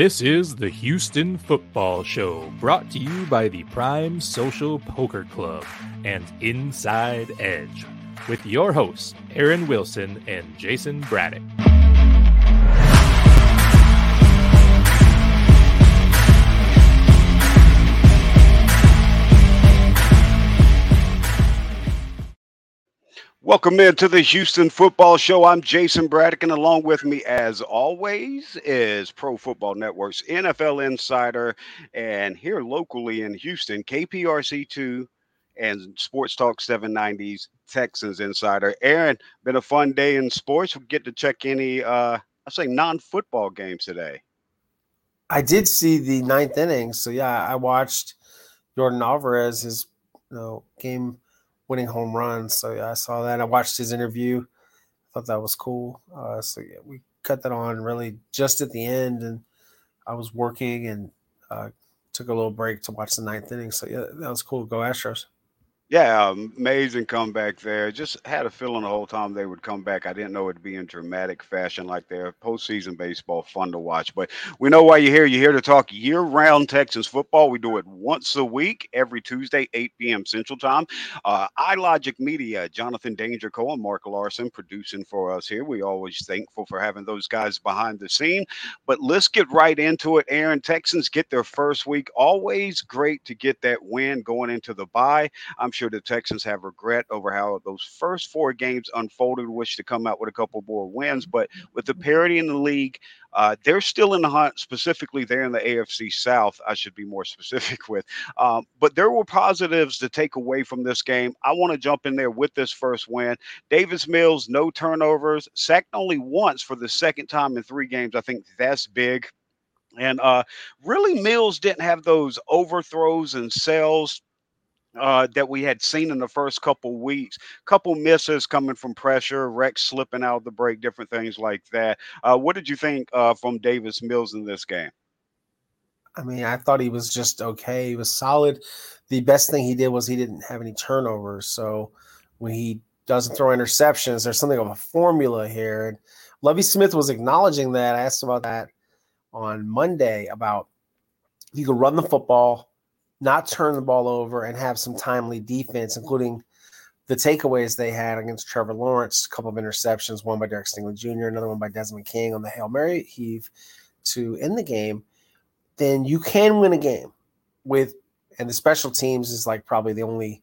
This is the Houston Football Show, brought to you by the Prime Social Poker Club and Inside Edge, with your hosts, Aaron Wilson and Jayson Braddock. Welcome into the Houston Football Show. I'm Jayson Braddock, and along with me, as always, is Pro Football Network's NFL Insider, and here locally in Houston, KPRC2 and Sports Talk 790's Texans Insider. Aaron, been a fun day in sports. We get to check any, uh, I say, non-football games today. I did see the ninth inning, so yeah, I watched Yordan Alvarez his you know game winning home run. So yeah, I saw that. I watched his interview. I thought that was cool. Uh, so yeah, we cut that on really just at the end, and I was working and uh, took a little break to watch the ninth inning. So yeah, that was cool. Go Astros. Yeah, amazing comeback there. Just had a feeling the whole time they would come back. I didn't know it'd be in dramatic fashion like their postseason baseball, fun to watch. But we know why you're here. You're here to talk year-round Texans football. We do it once a week, every Tuesday, 8 p.m. Central Time. Uh, iLogic Media, Jonathan Danger and Mark Larson producing for us here. We always thankful for having those guys behind the scene. But let's get right into it. Aaron, Texans get their first week. Always great to get that win going into the bye. I'm sure the Texans have regret over how those first four games unfolded, wish to come out with a couple more wins. But with the parity in the league, uh, they're still in the hunt, specifically there in the AFC South. I should be more specific with. Um, but there were positives to take away from this game. I want to jump in there with this first win. Davis Mills, no turnovers, sacked only once for the second time in three games. I think that's big. And uh, really, Mills didn't have those overthrows and sells uh, that we had seen in the first couple weeks. Couple misses coming from pressure, Rex slipping out of the break, different things like that. Uh, what did you think uh, from Davis Mills in this game? I mean, I thought he was just okay. He was solid. The best thing he did was he didn't have any turnovers. So when he doesn't throw interceptions, there's something of a formula here. And Lovie Smith was acknowledging that. I asked about that on Monday about you could run the football not turn the ball over and have some timely defense, including the takeaways they had against Trevor Lawrence, a couple of interceptions, one by Derek Stingley Jr., another one by Desmond King on the Hail Mary heave to end the game, then you can win a game with and the special teams is like probably the only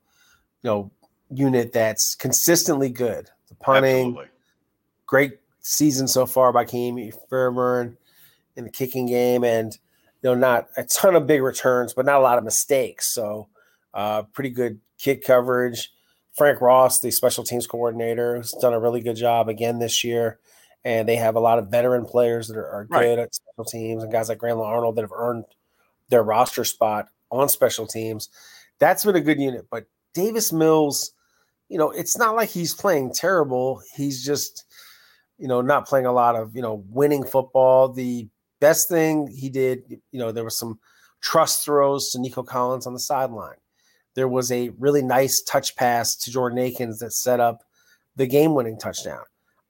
you know unit that's consistently good. The punting, Absolutely. great season so far by Ka'imi Fairbairn in the kicking game, and you know, not a ton of big returns, but not a lot of mistakes. So, uh, pretty good kick coverage. Frank Ross, the special teams coordinator, has done a really good job again this year. And they have a lot of veteran players that are, are right. good at special teams and guys like Grayland Arnold that have earned their roster spot on special teams. That's been a good unit. But Davis Mills, you know, it's not like he's playing terrible. He's just, you know, not playing a lot of, you know, winning football. The Best thing he did, you know, there was some trust throws to Nico Collins on the sideline. There was a really nice touch pass to Jordan Akins that set up the game winning touchdown.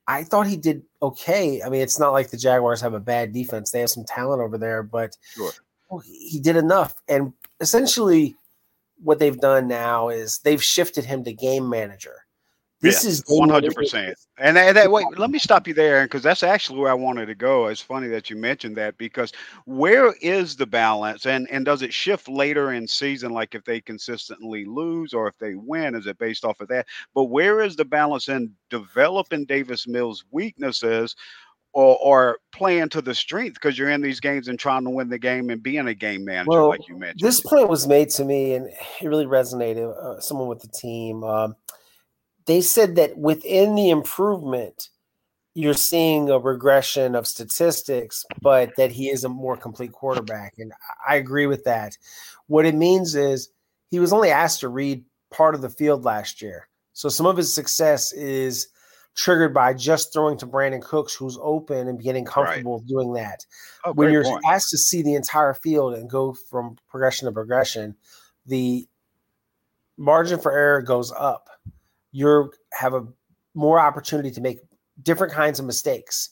I thought he did okay. I mean, it's not like the Jaguars have a bad defense. They have some talent over there, but sure. Oh, he did enough. And essentially, what they've done now is they've shifted him to game manager. This is one hundred percent. And that, that, wait, let me stop you there because that's actually where I wanted to go. It's funny that you mentioned that because where is the balance, and and does it shift later in season, like if they consistently lose or if they win? Is it based off of that? But where is the balance in developing Davis Mills' weaknesses? Or, or playing to the strength because you're in these games and trying to win the game and being a game manager, well, like you mentioned. This point was made to me and it really resonated. Uh, someone with the team. Um, they said that within the improvement, you're seeing a regression of statistics, but that he is a more complete quarterback. And I agree with that. What it means is he was only asked to read part of the field last year. So some of his success is triggered by just throwing to Brandin Cooks, who's open and getting comfortable right. doing that. Oh, when you're point. asked to see the entire field and go from progression to progression, the margin for error goes up. You have a more opportunity to make different kinds of mistakes.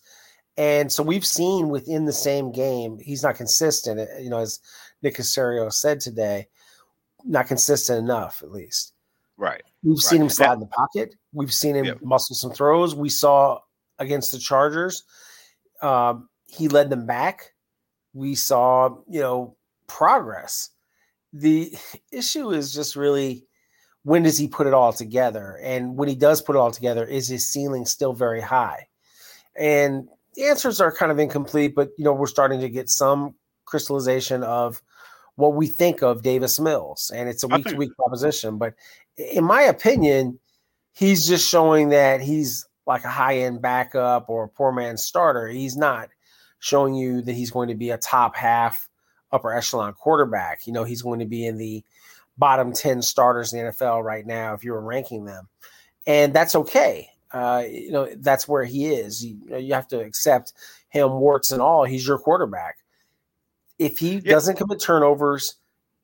And so we've seen within the same game, he's not consistent. Uh, you know, as Nick Caserio said today, not consistent enough, at least. Right. We've right. seen him slide in the pocket. We've seen him yep. muscle some throws. We saw against the Chargers, um, he led them back. We saw, you know, progress. The issue is just really when does he put it all together? And when he does put it all together, is his ceiling still very high? And the answers are kind of incomplete, but you know, we're starting to get some crystallization of what we think of Davis Mills, and it's a week to week proposition. But in my opinion, he's just showing that he's like a high end backup or a poor man starter. He's not showing you that he's going to be a top half upper echelon quarterback. You know, he's going to be in the bottom 10 starters in the NFL right now if you were ranking them. And that's okay. Uh, you know, that's where he is. You, you, have to accept him, warts and all. He's your quarterback. If he yeah. doesn't commit turnovers,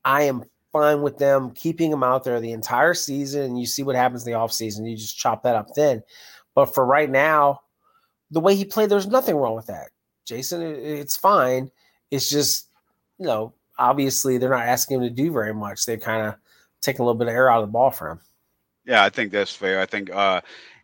I am fine with them keeping him out there the entire season. And you see what happens in the offseason. You just chop that up then. But for right now, the way he played, there's nothing wrong with that. Jayson, it's fine. It's just, you know, obviously they're not asking him to do very much. They're kind of taking a little bit of air out of the ball for him. Yeah, I think that's fair. I think uh,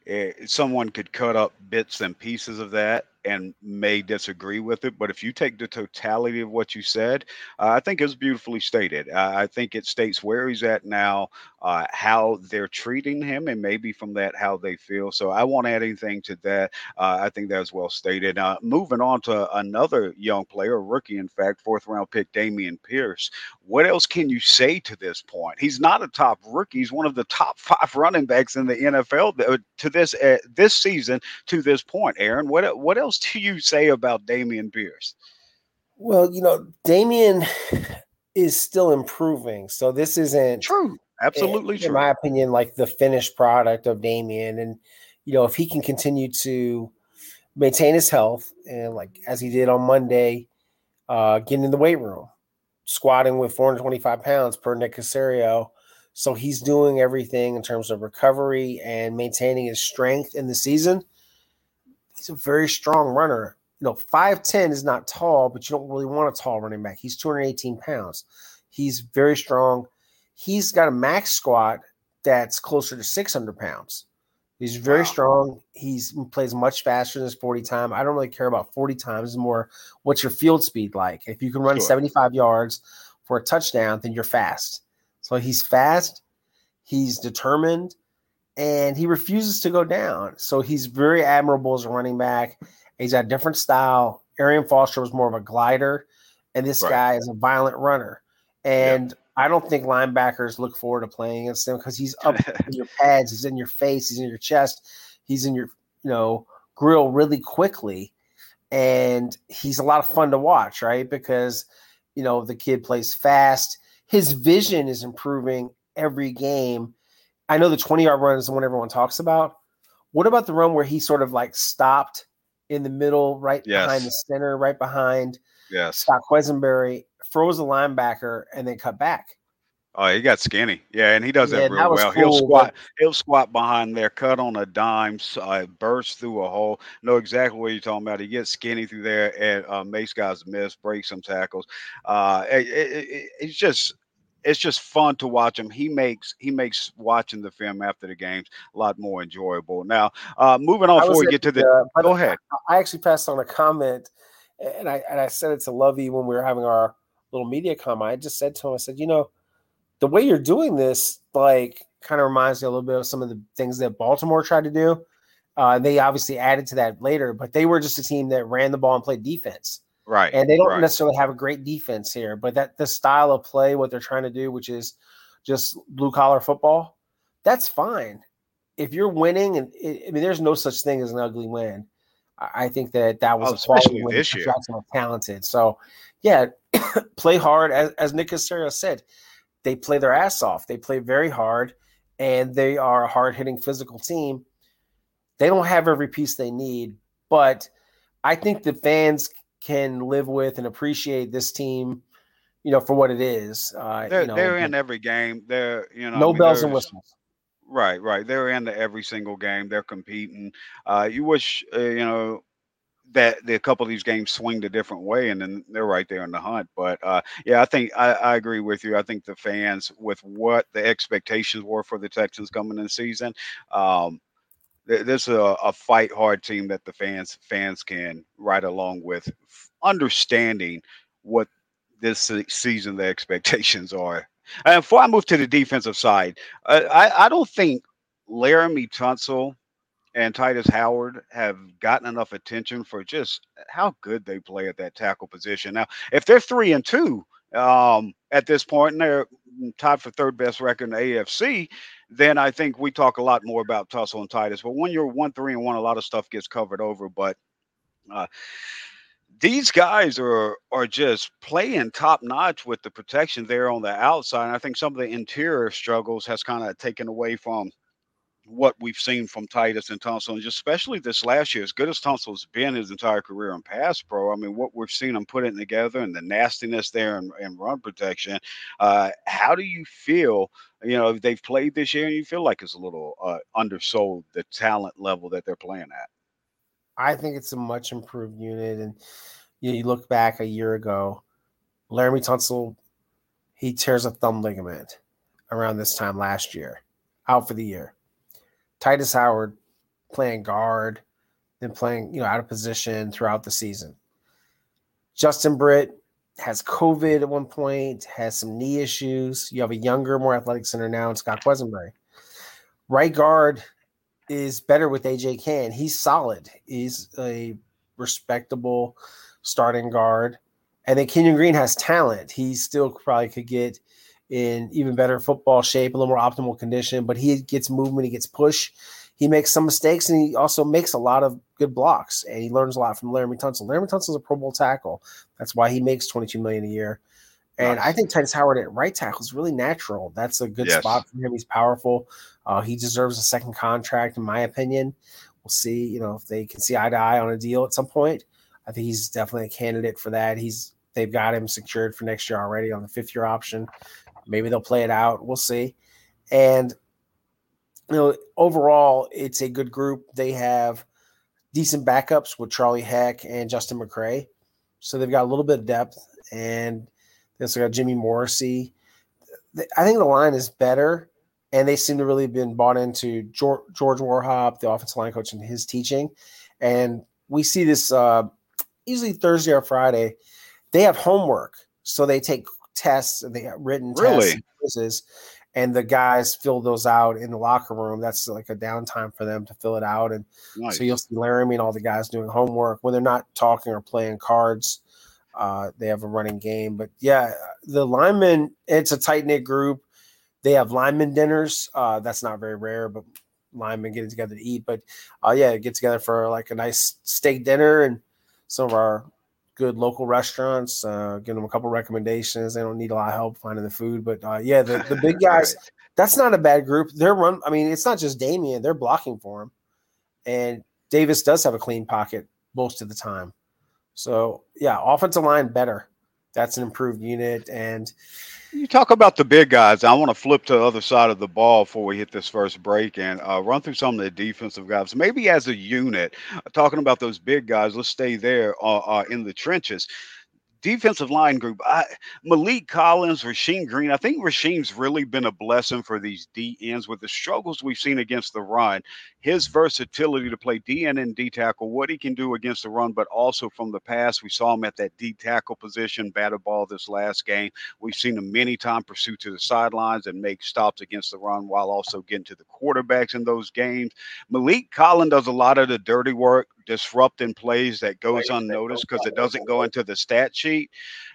it, someone could cut up bits and pieces of that and may disagree with it. But if you take the totality of what you said, uh, I think it's beautifully stated. Uh, I think it states where he's at now, uh, how they're treating him, and maybe from that, how they feel. So I won't add anything to that. Uh, I think that's well stated. Now, moving on to another young player, rookie, in fact, fourth round pick, Dameon Pierce. What else can you say to this point? He's not a top rookie. He's one of the top five running backs in the NFL uh, to this uh, this season to this point. Aaron, what what else do you say about Dameon Pierce? Well, you know, Dameon is still improving. So this isn't true. Absolutely in, true. In my opinion, like the finished product of Dameon. And, you know, if he can continue to maintain his health and like as he did on Monday, uh, getting in the weight room, squatting with 425 pounds per Nick Caserio. So he's doing everything in terms of recovery and maintaining his strength in the season. He's a very strong runner. You know, 5'10 is not tall, but you don't really want a tall running back. He's 218 pounds. He's very strong he's got a max squat that's closer to 600 pounds. He's very wow. strong. He's he plays much faster than his 40 time. I don't really care about 40 times. It's more what's your field speed like? If you can run sure. 75 yards for a touchdown, then you're fast. So he's fast, he's determined, and he refuses to go down. So he's very admirable as a running back. He's got a different style. Arian Foster was more of a glider, and this right. guy is a violent runner. And yep. I don't think linebackers look forward to playing against him because he's up in your pads, he's in your face, he's in your chest, he's in your you know grill really quickly, and he's a lot of fun to watch, right? Because you know the kid plays fast, his vision is improving every game. I know the twenty yard run is the one everyone talks about. What about the run where he sort of like stopped in the middle, right yes. behind the center, right behind yes. Scott Quessenberry, froze the linebacker, and then cut back. Oh, he got skinny. Yeah, and he does yeah, that real that well. Cool, he'll squat. He'll squat behind there, cut on a dime, uh, burst through a hole. Know exactly what you're talking about. He gets skinny through there, and uh, makes guys miss, breaks some tackles. Uh, it, it, it's just it's just fun to watch him. He makes he makes watching the film after the games a lot more enjoyable. Now, uh, moving on before we get to the, uh, go ahead. I actually passed on a comment, and I and I said it to Lovie when we were having our little media comment. I just said to him, I said, you know the way you're doing this, like, kind of reminds me a little bit of some of the things that Baltimore tried to do. Uh, they obviously added to that later, but they were just a team that ran the ball and played defense. Right. And they don't right. necessarily have a great defense here, but that the style of play, what they're trying to do, which is just blue collar football, that's fine. If you're winning, and it, I mean, there's no such thing as an ugly win. I, I think that that was oh, a quality win. This year. talented. So, yeah, play hard, as, as Nick Caserio said they play their ass off. They play very hard, and they are a hard hitting physical team. they don't have every piece they need, but I think the fans can live with and appreciate this team, you know, for what it is. Uh, they're, you know, they're in every game. They're you know no I mean, bells and whistles. Right, right. They're into every single game. They're competing. Uh, you wish uh, you know that the, a couple of these games swing a different way, and then they're right there in the hunt. But uh, yeah, I think I, I agree with you. I think the fans, with what the expectations were for the Texans coming in the season, um, th- this is a, a fight hard team that the fans fans can ride along with, understanding what this season the expectations are. And before I move to the defensive side, uh, I, I don't think Laremy Tunsil and Tytus Howard have gotten enough attention for just how good they play at that tackle position. Now, if they're three and two um, at this point, and they're tied for third best record in the AFC, then I think we talk a lot more about Tunsil and Tytus. But when you're one, three, and one, a lot of stuff gets covered over. But uh, these guys are are just playing top notch with the protection there on the outside. And I think some of the interior struggles has kind of taken away from what we've seen from Tytus and Tunsil, and especially this last year, as good as Tunsil's been his entire career in pass pro, I mean, what we've seen him putting together and the nastiness there and, and run protection. Uh, how do you feel? You know, if they've played this year, and you feel like it's a little uh, undersold the talent level that they're playing at. I think it's a much improved unit. And you, know, you look back a year ago, Laremy Tunsil, he tears a thumb ligament around this time last year, out for the year. Tytus Howard playing guard, then playing, you know, out of position throughout the season. Justin Britt has COVID at one point, has some knee issues. You have a younger, more athletic center now, and Scott Quessenberry. Right guard is better with AJ Cann. He's solid. He's a respectable starting guard. And then Kenyon Green has talent. He still probably could get in even better football shape, a little more optimal condition, but he gets movement, he gets push. He makes some mistakes and he also makes a lot of good blocks and he learns a lot from Laremy Tunsil. Laremy Tunsil is a Pro Bowl tackle. That's why he makes 22 million a year. And Nice. I think Tytus Howard at right tackle is really natural. That's a good Yes. spot for him. He's powerful. Uh, he deserves a second contract, in my opinion. We'll see, you know, if they can see eye to eye on a deal at some point. I think he's definitely a candidate for that. He's they've got him secured for next year already on the fifth year option. Maybe they'll play it out. We'll see. And you know, overall, it's a good group. They have decent backups with Charlie Heck and Justin McCray. So they've got a little bit of depth, and they also got Jimmy Morrissey. I think the line is better, and they seem to really have been bought into George, George Warhop, the offensive line coach, and his teaching. And we see this uh, usually Thursday or Friday. They have homework, so they take tests and they have written tests Really? and quizzes, and the guys fill those out in the locker room. That's like a downtime for them to fill it out, and Nice. so you'll see Laremy and all the guys doing homework when they're not talking or playing cards. Uh, they have a running game, but yeah, the linemen. It's a tight knit group. They have lineman dinners. Uh, that's not very rare, but linemen getting together to eat. But uh, yeah, get together for like a nice steak dinner and some of our good local restaurants. Uh, give them a couple recommendations. They don't need a lot of help finding the food, but uh, yeah, the, the big guys. Right. That's not a bad group. They're run. I mean, it's not just Dameon. They're blocking for him, and Davis does have a clean pocket most of the time. So yeah, offensive line better. That's an improved unit, and You talk about the big guys. I want to flip to the other side of the ball before we hit this first break and uh, run through some of the defensive guys. Maybe as a unit, talking about those big guys, let's stay there uh, uh, in the trenches. Defensive line group, I, Maliek Collins, Rasheem Green. I think Rasheem's really been a blessing for these D ends with the struggles we've seen against the run. His versatility to play D end and D tackle, what he can do against the run, but also from the pass. We saw him at that D tackle position, bat a ball this last game. We've seen him many times pursue to the sidelines and make stops against the run while also getting to the quarterbacks in those games. Maliek Collins does a lot of the dirty work, disrupting plays that goes unnoticed because it doesn't go into the stat sheet.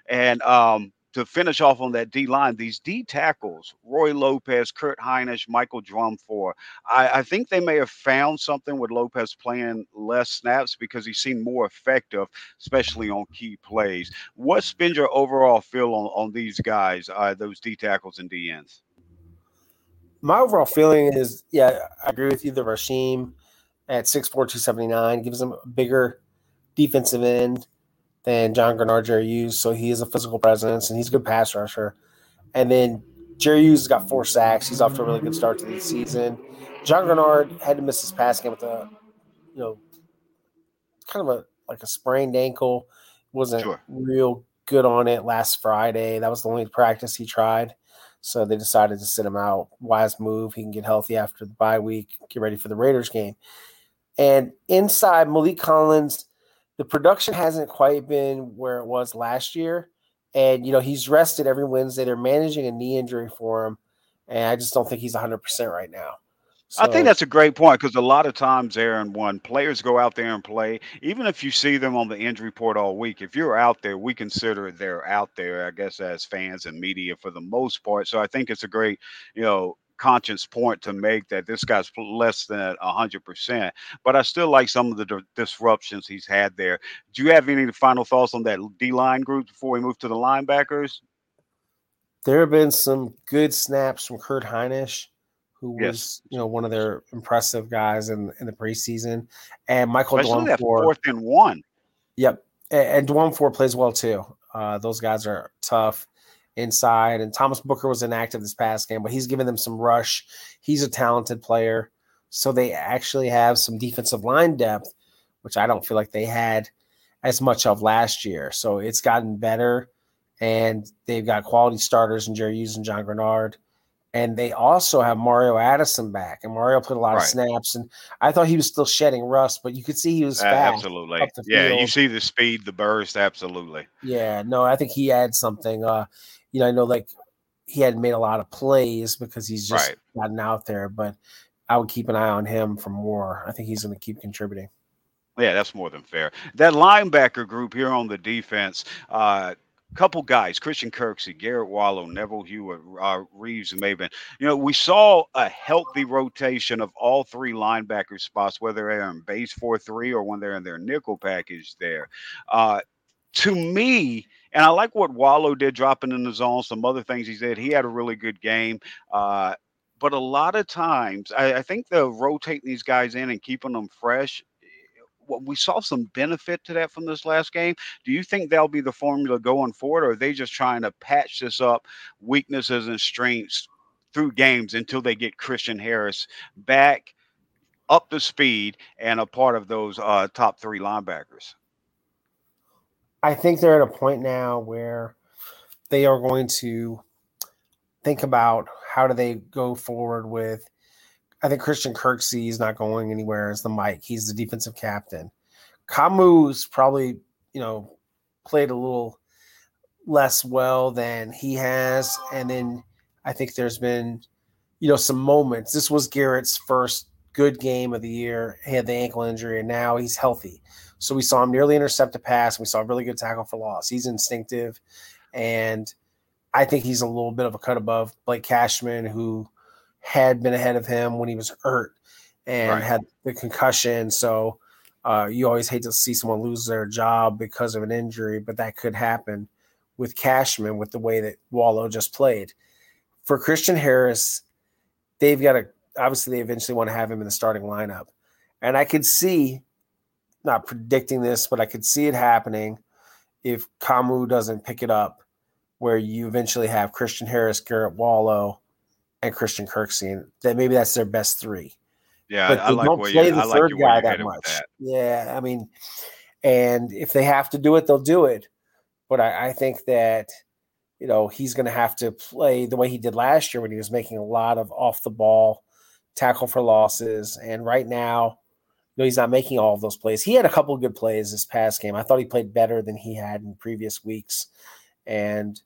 And um, to finish off on that D line, these D tackles, Roy Lopez, Kurt Hinish, Michael Dwumfour, I, I think they may have found something with Lopez playing less snaps because he seemed more effective, especially on key plays. What's been your overall feel on, on these guys, uh, those D tackles and D ends? my overall feeling is, yeah, I agree with you. The Rasheem, at 6'4", 279, gives him a bigger defensive end than John Greenard, Jerry Hughes. So he is a physical presence and he's a good pass rusher. And then Jerry Hughes has got four sacks. He's off to a really good start to the season. John Greenard had to miss his pass game with a, you know, kind of a like a sprained ankle. wasn't sure. real good on it last Friday. That was the only practice he tried. So they decided to sit him out. Wise move. He can get healthy after the bye week, get ready for the Raiders game. And inside Maliek Collins, the production hasn't quite been where it was last year. And, you know, he's rested every Wednesday. They're managing a knee injury for him. And I just don't think he's 100% right now. So, I think that's a great point because a lot of times, Aaron, when players go out there and play, even if you see them on the injury report all week, if you're out there, we consider they're out there, I guess, as fans and media for the most part. So I think it's a great, you know, conscience point to make that this guy's less than 100%. But I still like some of the disruptions he's had there. Do you have any final thoughts on that D line group before we move to the linebackers? There have been some good snaps from Kurt Hinish, who yes. was you know one of their impressive guys in in the preseason, and Michael Especially Dwumfour, fourth and one. Yep, and, and Dwumfour plays well too. Uh, those guys are tough inside, and Thomas Booker was inactive this past game, but he's given them some rush. He's a talented player, so they actually have some defensive line depth, which I don't feel like they had as much of last year. So it's gotten better, and they've got quality starters in Jerry Hughes and John Greenard. and they also have Mario Addison back, and Mario played a lot right. of snaps, and I thought he was still shedding rust, but you could see he was fast. Absolutely, yeah. Field. You see the speed, the burst, absolutely. Yeah, no, I think he had something. Uh, you know, I know like he hadn't made a lot of plays because he's just right. gotten out there, but I would keep an eye on him for more. I think he's going to keep contributing. Yeah, that's more than fair. That linebacker group here on the defense, uh, couple guys, Christian Kirksey, Garret Wallow, Neville Hewitt, uh, Reeves Maybin. You know, we saw a healthy rotation of all three linebacker spots, whether they're in base 4 3 or when they're in their nickel package there. Uh, to me, and I like what Wallow did dropping in the zone, some other things he did. He had a really good game. Uh, but a lot of times, I, I think the rotating these guys in and keeping them fresh we saw some benefit to that from this last game. Do you think that'll be the formula going forward, or are they just trying to patch this up, weaknesses and strengths through games until they get Christian Harris back up to speed and a part of those uh, top three linebackers? I think they're at a point now where they are going to think about how do they go forward with I think Christian Kirksey is not going anywhere as the Mike. He's the defensive captain. Kamu's probably, you know, played a little less well than he has. And then I think there's been, you know, some moments. This was Garret's first good game of the year. He had the ankle injury and now he's healthy. So we saw him nearly intercept a pass. We saw a really good tackle for loss. He's instinctive. And I think he's a little bit of a cut above Blake Cashman, who had been ahead of him when he was hurt and right. had the concussion. So uh, you always hate to see someone lose their job because of an injury, but that could happen with Cashman with the way that Wallow just played. For Christian Harris, they've got to obviously they eventually want to have him in the starting lineup. And I could see, not predicting this, but I could see it happening if Kamu doesn't pick it up, where you eventually have Christian Harris, Garret Wallow, and Christian Kirksey, and that maybe that's their best three. Yeah, but I, I like don't play the third like guy that much. That. Yeah, I mean, and if they have to do it, they'll do it. But I, I think that you know he's going to have to play the way he did last year when he was making a lot of off the ball tackle for losses, and right now. You know, he's not making all of those plays. He had a couple good plays this past game. I thought he played better than he had in previous weeks. And,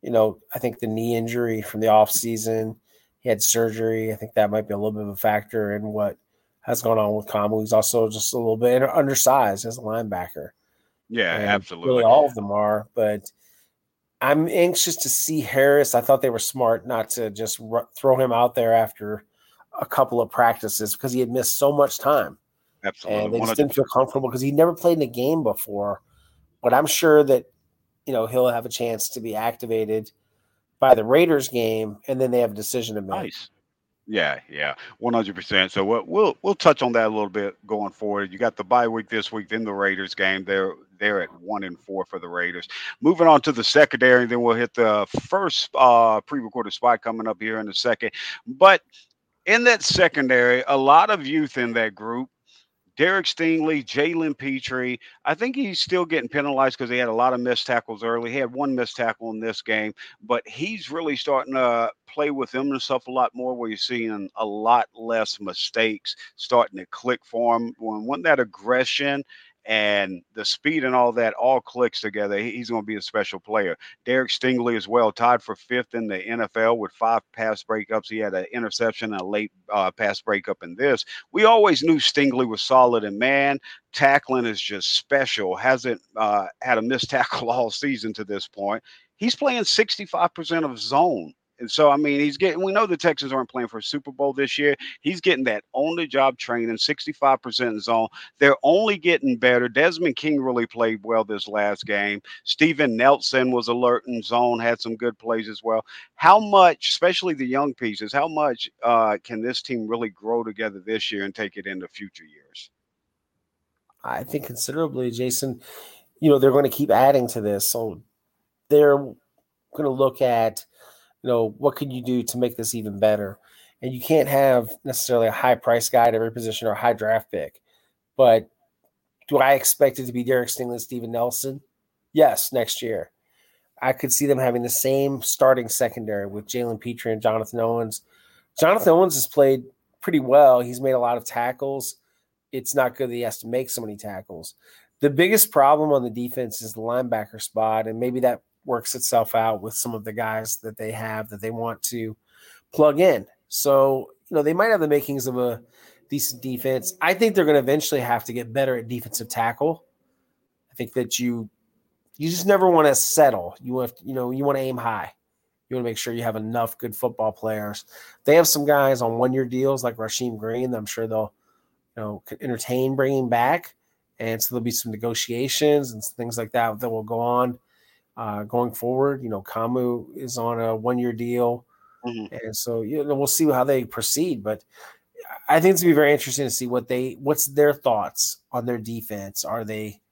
you know, I think the knee injury from the offseason, he had surgery. I think that might be a little bit of a factor in what has gone on with Kamu. He's also just a little bit undersized as a linebacker. Yeah, and absolutely. Really, all of them are. But I'm anxious to see Harris. I thought they were smart not to just r- throw him out there after a couple of practices because he had missed so much time. Absolutely. And they just didn't feel comfortable because he never played in a game before. But I'm sure that, you know, he'll have a chance to be activated by the Raiders game, and then they have a decision to make. Nice. Yeah, yeah, one hundred percent. So we'll, we'll we'll touch on that a little bit going forward. You got the bye week this week, then the Raiders game. They're they're at one and four for the Raiders. Moving on to the secondary, then we'll hit the first uh, pre-recorded spot coming up here in a second. But in that secondary, a lot of youth in that group. Derek Stingley, Jalen Pitre. I think he's still getting penalized because he had a lot of missed tackles early. He had one missed tackle in this game, but he's really starting to play with him himself a lot more, where you're seeing a lot less mistakes starting to click for him. When, when that aggression and the speed and all that all clicks together. He's going to be a special player. Derek Stingley as well, tied for fifth in the NFL with five pass breakups. He had an interception and a late uh, pass breakup in this. We always knew Stingley was solid, and man, tackling is just special. Hasn't uh, had a missed tackle all season to this point. He's playing 65% of zone and so, I mean, he's getting, we know the Texans aren't playing for a Super Bowl this year. He's getting that on the job training, 65% zone. They're only getting better. Desmond King really played well this last game. Steven Nelson was alert in zone, had some good plays as well. How much, especially the young pieces, how much uh, can this team really grow together this year and take it into future years? I think considerably, Jayson. You know, they're going to keep adding to this. So they're going to look at you know, what can you do to make this even better? And you can't have necessarily a high price guy at every position or a high draft pick. But do I expect it to be Derek Stingley, Steven Nelson? Yes, next year. I could see them having the same starting secondary with Jalen Pitre and Jonathan Owens. Jonathan Owens has played pretty well. He's made a lot of tackles. It's not good that he has to make so many tackles. The biggest problem on the defense is the linebacker spot, and maybe that works itself out with some of the guys that they have that they want to plug in. So, you know, they might have the makings of a decent defense. I think they're going to eventually have to get better at defensive tackle. I think that you you just never want to settle. You want you know, you want to aim high. You want to make sure you have enough good football players. They have some guys on one year deals like Rasheem Green. I'm sure they'll you know entertain bringing back, and so there'll be some negotiations and things like that that will go on uh, going forward. You know, Kamu is on a one year deal. Mm-hmm. And so, you know, we'll see how they proceed. But I think it's gonna be very interesting to see what they what's their thoughts on their defense. Are they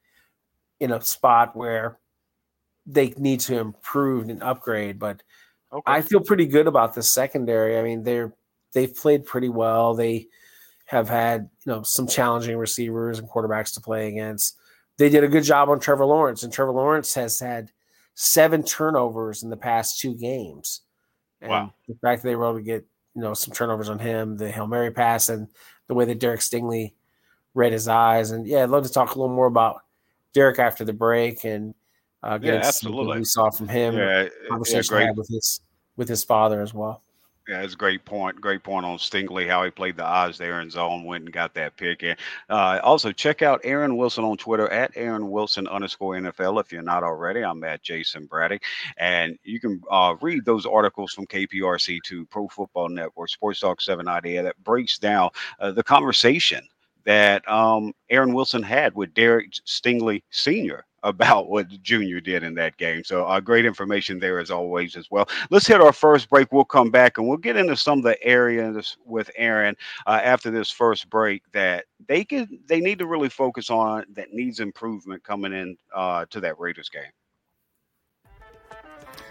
in a spot where they need to improve and upgrade? But okay. I feel pretty good about the secondary. I mean, they're they've played pretty well. They have had you know some challenging receivers and quarterbacks to play against. They did a good job on Trevor Lawrence, and Trevor Lawrence has had seven turnovers in the past two games. And wow. the fact that they were able to get, you know, some turnovers on him, the Hail Mary pass, and the way that Derek Stingley read his eyes. And yeah, I'd love to talk a little more about Derek after the break and uh, yeah, absolutely. What we saw from him. Yeah, conversation yeah, with his with his father as well. Yeah, it's a great point. Great point on Stingley, how he played the odds there in zone, went and got that pick. And uh, also check out Aaron Wilson on Twitter at Aaron Wilson underscore NFL. If you're not already, I'm at Jayson Braddock. And you can uh, read those articles from KPRC 2 Pro Football Network, Sports Talk 790 that breaks down uh, the conversation that um, Aaron Wilson had with Derek Stingley Sr about what Junior did in that game. So uh, great information there as always as well. Let's hit our first break. We'll come back and we'll get into some of the areas with Aaron uh, after this first break that they can they need to really focus on that needs improvement coming in uh, to that Raiders game.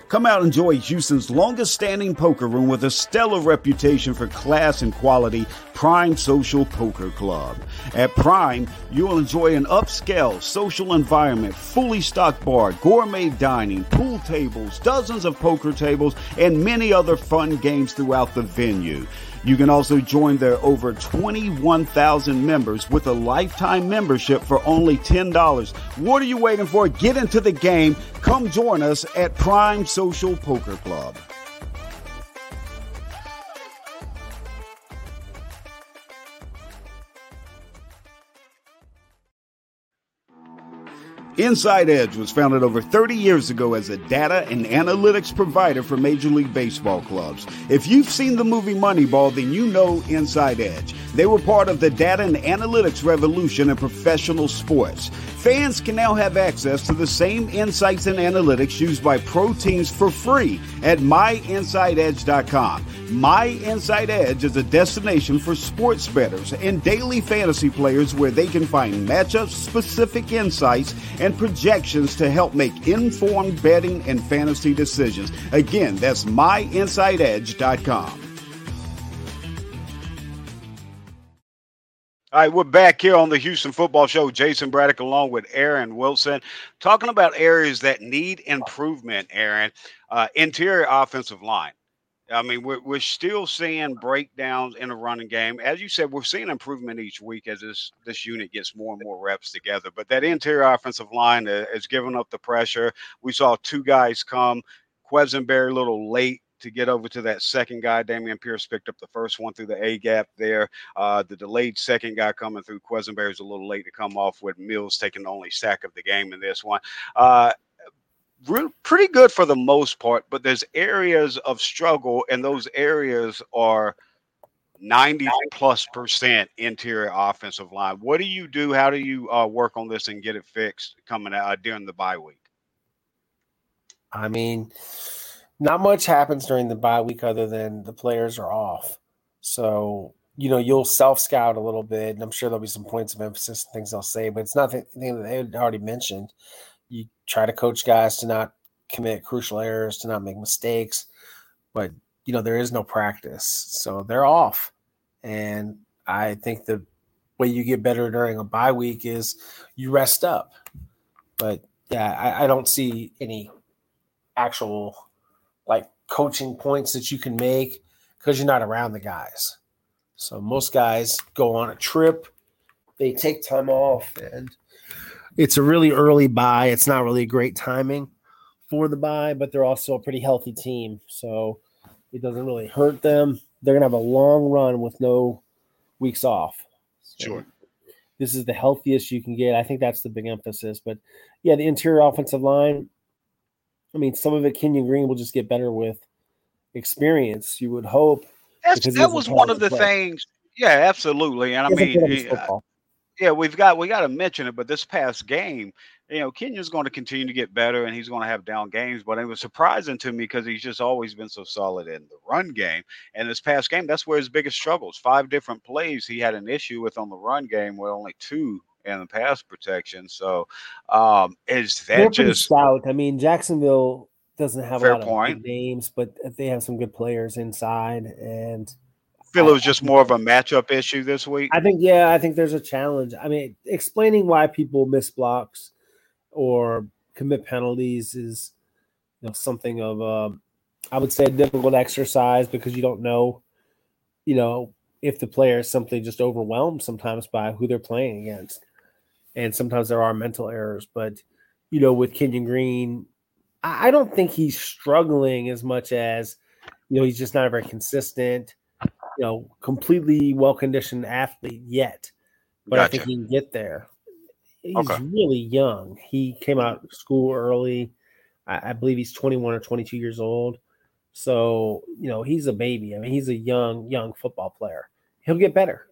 Come out and enjoy Houston's longest standing poker room with a stellar reputation for class and quality, Prime Social Poker Club. At Prime, you'll enjoy an upscale social environment, fully stocked bar, gourmet dining, pool tables, dozens of poker tables, and many other fun games throughout the venue. You can also join their over 21,000 members with a lifetime membership for only $10. What are you waiting for? Get into the game. Come join us at Prime Social Poker Club. Inside Edge was founded over 30 years ago as a data and analytics provider for Major League Baseball clubs. If you've seen the movie Moneyball, then you know Inside Edge. They were part of the data and analytics revolution in professional sports. Fans can now have access to the same insights and analytics used by pro teams for free at myinsideedge.com. My Inside Edge is a destination for sports bettors and daily fantasy players where they can find matchup specific insights and projections to help make informed betting and fantasy decisions. Again, that's myinsideedge.com. All right, we're back here on the Houston Football Show. Jayson Braddock along with Aaron Wilson, talking about areas that need improvement. Aaron, uh, interior offensive line. I mean, we're, we're still seeing breakdowns in the running game. As you said, we're seeing improvement each week as this this unit gets more and more reps together. But that interior offensive line uh, is giving up the pressure. We saw two guys come. Quessenberry a little late to get over to that second guy. Dameon Pierce picked up the first one through the A gap there. Uh, the delayed second guy coming through Quessenberry is a little late to come off with Mills taking the only sack of the game in this one. Uh, pretty good for the most part, but there's areas of struggle, and those areas are 90 plus percent interior offensive line. What do you do? How do you uh, work on this and get it fixed coming out uh, during the bye week? I mean, not much happens during the bye week other than the players are off. So, you know, you'll self scout a little bit, and I'm sure there'll be some points of emphasis and things they'll say, but it's nothing that they had already mentioned. You try to coach guys to not commit crucial errors, to not make mistakes, but, you know, there is no practice. So they're off. And I think the way you get better during a bye week is you rest up. But yeah, I, I don't see any actual like coaching points that you can make because you're not around the guys. So most guys go on a trip, they take time off, and it's a really early bye. It's not really a great timing for the bye, but they're also a pretty healthy team. So it doesn't really hurt them. They're gonna have a long run with no weeks off. So sure. This is the healthiest you can get. I think that's the big emphasis. But yeah, the interior offensive line, I mean, some of it Kenyon Green will just get better with experience. You would hope. that was one of the play. things. Yeah, absolutely. And I mean, uh, yeah, we've got we got to mention it. But this past game, you know, Kenyon's going to continue to get better, and he's going to have down games. But it was surprising to me because he's just always been so solid in the run game. And this past game, that's where his biggest struggles. Five different plays he had an issue with on the run game, where only two and the pass protection. So um, is that They're just stout? I mean, Jacksonville doesn't have a lot point. of names, but they have some good players inside. And feel it was just more of a matchup issue this week. I think, yeah, I think there's a challenge. I mean, explaining why people miss blocks or commit penalties is, you know, something of a, I would say, a difficult exercise because you don't know, you know, if the player is simply just overwhelmed sometimes by who they're playing against and sometimes there are mental errors. But you know, with Kenyon Green, I don't think he's struggling as much as you know he's just not a very consistent. You know, completely well conditioned athlete yet, but gotcha. I think he can get there. He's okay. really young. He came out of school early. I, I believe he's 21 or 22 years old. So, you know, he's a baby. I mean, he's a young, young football player. He'll get better.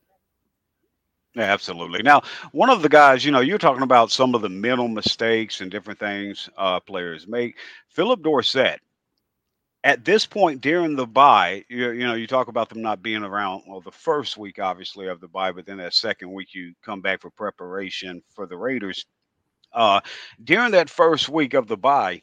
Yeah, absolutely. Now, one of the guys, you know, you're talking about some of the mental mistakes and different things uh, players make. Phillip Dorsett, at this point during the bye, you, you know, you talk about them not being around, well, the first week, obviously, of the bye, but then that second week, you come back for preparation for the Raiders. Uh, during that first week of the bye,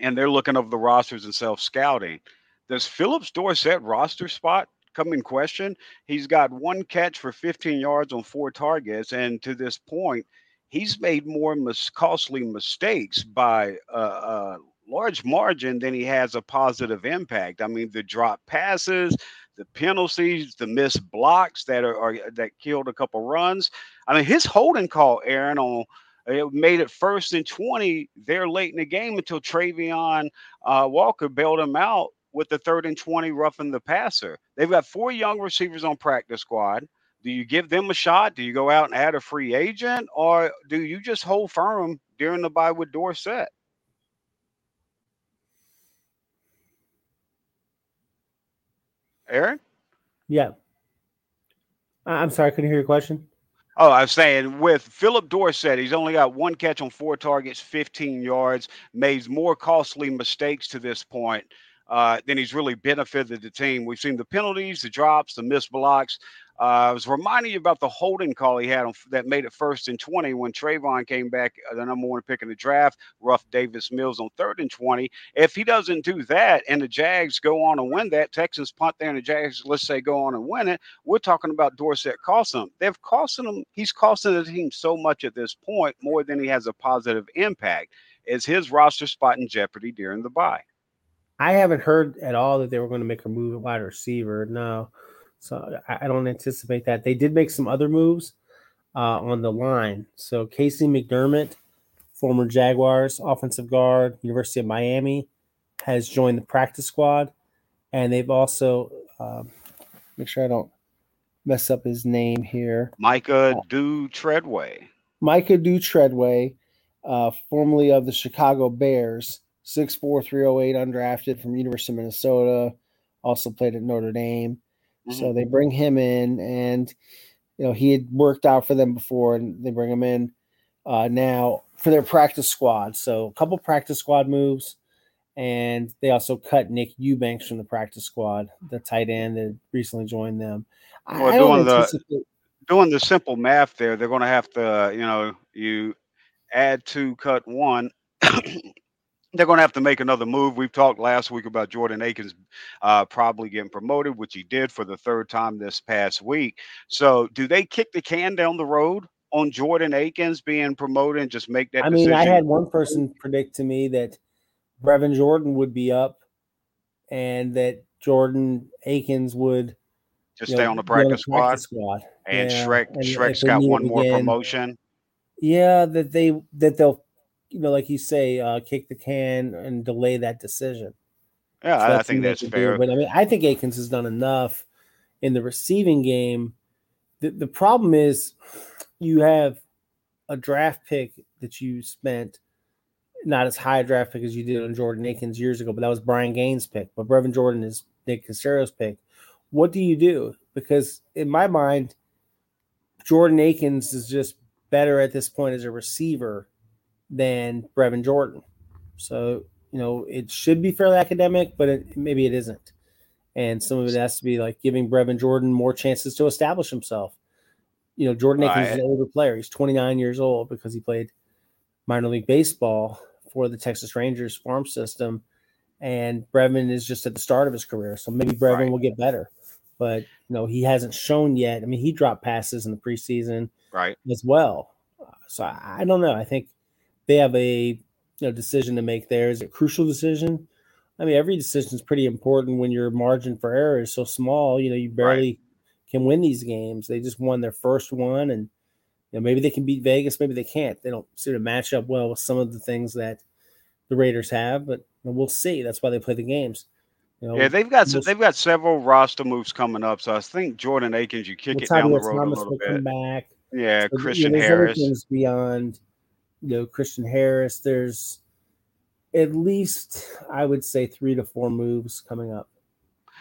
and they're looking over the rosters and self scouting, does Phillips Dorsett roster spot come in question. He's got one catch for 15 yards on four targets, and to this point, he's made more mis- costly mistakes by a, large margin than he has a positive impact. I mean, the drop passes, the penalties, the missed blocks that are, are that killed a couple runs. I mean, his holding call, Aaron, on it made it first and 20 there late in the game until Travon uh, Walker bailed him out with the third and 20 roughing the passer. They've got four young receivers on practice squad. Do you give them a shot? Do you go out and add a free agent? Or do you just hold firm during the bye with Dorsett? Aaron? Yeah. I'm sorry, I couldn't hear your question. Oh, I was saying with Phillip Dorsett, he's only got one catch on four targets, 15 yards, made more costly mistakes to this point uh, then he's really benefited the team. We've seen the penalties, the drops, the missed blocks. Uh, I was reminding you about the holding call he had on, that made it first and 20 when Travon came back, uh, the number one pick in the draft, rough Davis Mills on third and 20. If he doesn't do that and the Jags go on and win that, Texans punt there and the Jags, let's say, go on and win it, we're talking about Dorsett costing them. They've costing him, he's costing the team so much at this point, more than he has a positive impact. Is his roster spot in jeopardy during the bye? I haven't heard at all that they were going to make a move at wide receiver. No, so I, don't anticipate that. They did make some other moves uh, on the line. So KC McDermott, former Jaguars offensive guard, University of Miami, has joined the practice squad, and they've also um, make sure I don't mess up his name here. Micah uh, Dew-Treadway. Micah Dew-Treadway, uh, formerly of the Chicago Bears Six four three oh eight undrafted from University of Minnesota, also played at Notre Dame. Mm-hmm. So they bring him in, and you know he had worked out for them before, and they bring him in uh, now for their practice squad. So a couple practice squad moves, and they also cut Nick Eubanks from the practice squad, the tight end that recently joined them. Well, I doing the doing the simple math there, they're going to have to, you know, you add two, cut one. They're going to have to make another move. We've talked last week about Jordan Akins uh, probably getting promoted, which he did for the third time this past week. So, do they kick the can down the road on Jordan Akins being promoted and just make that? I mean, I had one person predict to me that Brevin Jordan would be up, and that Jordan Akins would just stay know, on the practice, the practice squad. squad. And yeah. Shrek, and Shrek's got one more again. promotion. Yeah, that they that they'll you know, like you say, uh, kick the can and delay that decision. Yeah, so I, I think that's fair. But I mean, I think Akins has done enough in the receiving game. The, the problem is you have a draft pick that you spent not as high a draft pick as you did on Jordan Akins years ago, but that was Brian Gaine's pick. But Brevin Jordan is Nick Caserio's pick. What do you do? Because in my mind, Jordan Akins is just better at this point as a receiver than Brevin Jordan. So, you know, it should be fairly academic, but it, maybe it isn't. And some of it has to be like giving Brevin Jordan more chances to establish himself. You know, Jordan Akins is an older player. He's 29 years old because he played minor league baseball for the Texas Rangers farm system. And Brevin is just at the start of his career. So maybe Brevin right. will get better. But, you know, he hasn't shown yet. I mean, he dropped passes in the preseason right as well. So I, I don't know. I think they have a you know, decision to make there. Is it a crucial decision? I mean, every decision is pretty important when your margin for error is so small. You know, you barely right. can win these games. They just won their first one, and you know, maybe they can beat Vegas, maybe they can't. They don't seem to match up well with some of the things that the Raiders have, but we'll see. That's why they play the games. You know, yeah, they've got we'll they've got several roster moves coming up. So I think Jordan Akins, you kick it down the road Thomas a little bit. Back. Yeah, so, Christian you know, Harris. beyond you know, Christian Harris. There's at least, I would say, three to four moves coming up.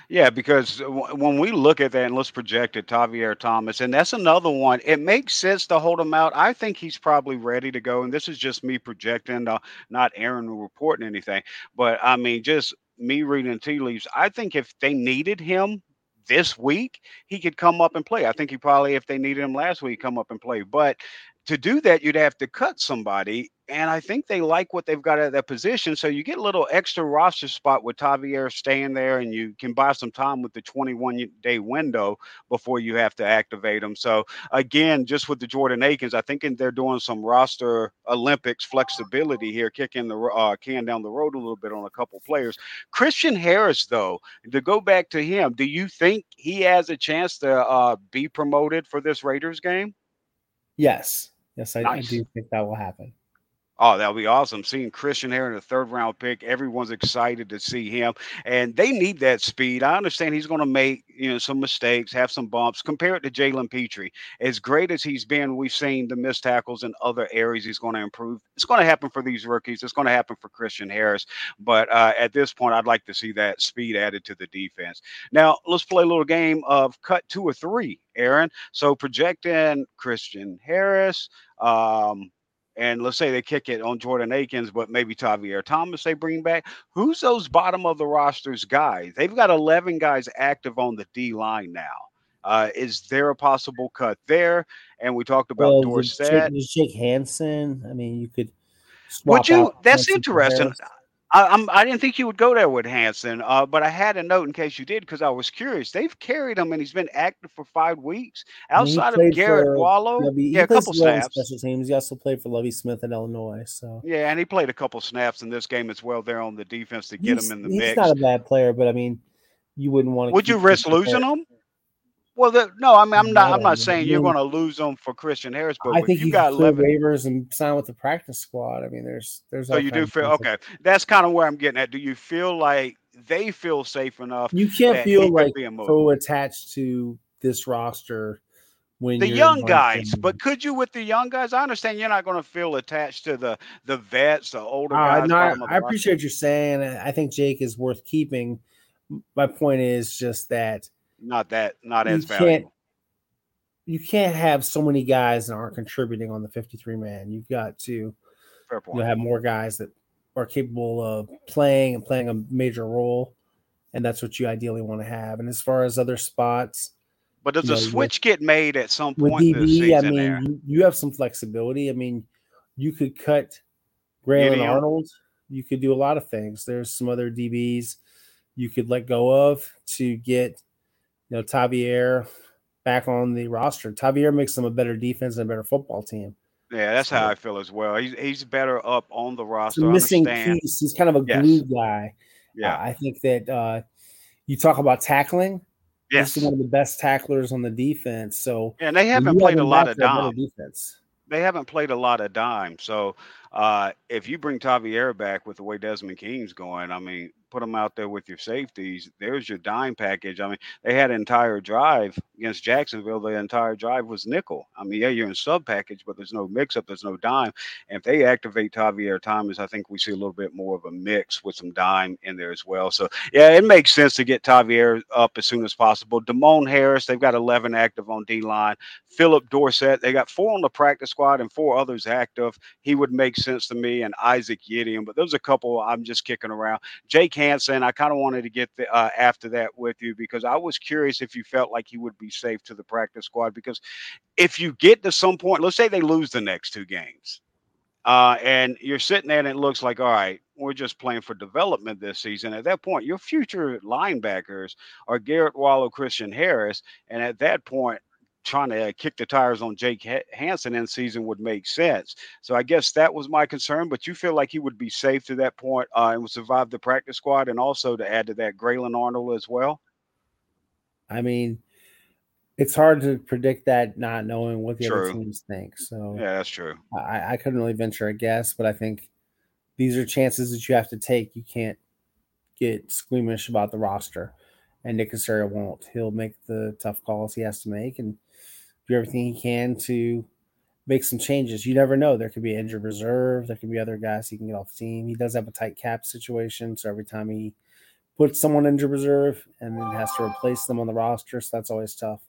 Yeah, because when we look at that and let's project it, Tavierre Thomas, and that's another one. It makes sense to hold him out. I think he's probably ready to go. And this is just me projecting, uh, not Aaron reporting anything. But I mean, just me reading tea leaves. I think if they needed him this week, he could come up and play. I think he probably, if they needed him last week, come up and play. But to do that, you'd have to cut somebody. And I think they like what they've got at that position. So you get a little extra roster spot with Tavierre staying there, and you can buy some time with the 21 day window before you have to activate them. So again, just with the Jordan Akins, I think they're doing some roster Olympics flexibility here, kicking the uh, can down the road a little bit on a couple players. Christian Harris, though, to go back to him, do you think he has a chance to uh, be promoted for this Raiders game? Yes. Yes, I, nice. I do think that will happen. Oh, that'll be awesome. Seeing Christian here in the third round pick, everyone's excited to see him, and they need that speed. I understand he's going to make you know some mistakes, have some bumps. Compare it to Jalen Pitre. As great as he's been, we've seen the missed tackles in other areas. He's going to improve. It's going to happen for these rookies. It's going to happen for Christian Harris. But uh, at this point, I'd like to see that speed added to the defense. Now let's play a little game of cut two or three, Aaron. So projecting Christian Harris. Um, and let's say they kick it on Jordan Akins, but maybe Tavierre Thomas they bring back. Who's those bottom of the rosters guys? They've got 11 guys active on the D line now. Uh, is there a possible cut there? And we talked about well, Dorsett. Jake Hanson. I mean, you could. Would you? That's Hanson interesting. I, I'm, I didn't think you would go there with Hanson, uh, but I had a note in case you did because I was curious. They've carried him and he's been active for five weeks. Outside of Garret Wallow, yeah, a couple snaps. Special teams. He also played for Lovie Smith at Illinois. So yeah, and he played a couple snaps in this game as well. There on the defense to get he's, him in the he's mix. He's not a bad player, but I mean, you wouldn't want to. Would you risk losing him? Well, the, no, I mean, I'm not. I'm not saying you're going to lose them for Christian Harris, but I think you, you got 11 waivers and sign with the practice squad. I mean, there's there's. So you do feel okay. That's kind of where I'm getting at. Do you feel like they feel safe enough? You can't feel like so attached to this roster when the young guys. But could you with the young guys? I understand you're not going to feel attached to the the vets, the older uh, guys. No, I, I appreciate you're saying. I think Jake is worth keeping. My point is just that not that not as valuable. You can't have so many guys that aren't contributing on the 53 man. You've got to you have more guys that are capable of playing and playing a major role, and that's what you ideally want to have. And as far as other spots, but does a know, switch get made at some point? With DB, I mean, you, you, have some flexibility. I mean, you could cut Grayland Arnold. You could do a lot of things. There's some other DBs you could let go of to get you know, Tavierre back on the roster. Tavierre makes them a better defense and a better football team. Yeah, that's so, how I feel as well. He's he's better up on the roster. missing piece. He's kind of a glue guy. Yeah, uh, I think that uh, you talk about tackling. Yes, he's one of the best tacklers on the defense. So yeah, and they haven't played a lot of dime. Defense. They haven't played a lot of dime. So uh, if you bring Tavierre back with the way Desmond King's going, I mean, put them out there with your safeties. There's your dime package. I mean, they had an entire drive against Jacksonville. The entire drive was nickel. I mean, yeah, you're in sub package, but there's no mix up. There's no dime. And if they activate Tavierre Thomas, I think we see a little bit more of a mix with some dime in there as well. So yeah, it makes sense to get Tavierre up as soon as possible. Demone Harris, they've got 11 active on D line. Phillip Dorsett, they got four on the practice squad and four others active. He would make sense to me, and Isaac Yiadom. But there's a couple I'm just kicking around. Jake Hanson, I kind of wanted to get the, uh, after that with you because I was curious if you felt like he would be safe to the practice squad. Because if you get to some point, let's say they lose the next two games, uh, and you're sitting there and it looks like, all right, we're just playing for development this season. At that point, your future linebackers are Garret Wallow, Christian Harris. And at that point, trying to uh, kick the tires on Jake Hanson in season would make sense. So I guess that was my concern. But you feel like he would be safe to that point uh, and would survive the practice squad, and also to add to that, Grayland Arnold as well. I mean, it's hard to predict that not knowing what the true. other teams think. So yeah, that's true. I, I couldn't really venture a guess, but I think these are chances that you have to take. You can't get squeamish about the roster. And Nick Caserio won't. He'll make the tough calls he has to make, and do everything he can to make some changes. You never know. There could be injured reserve. There could be other guys he can get off the team. He does have a tight cap situation, so every time he puts someone into reserve and then has to replace them on the roster, so that's always tough.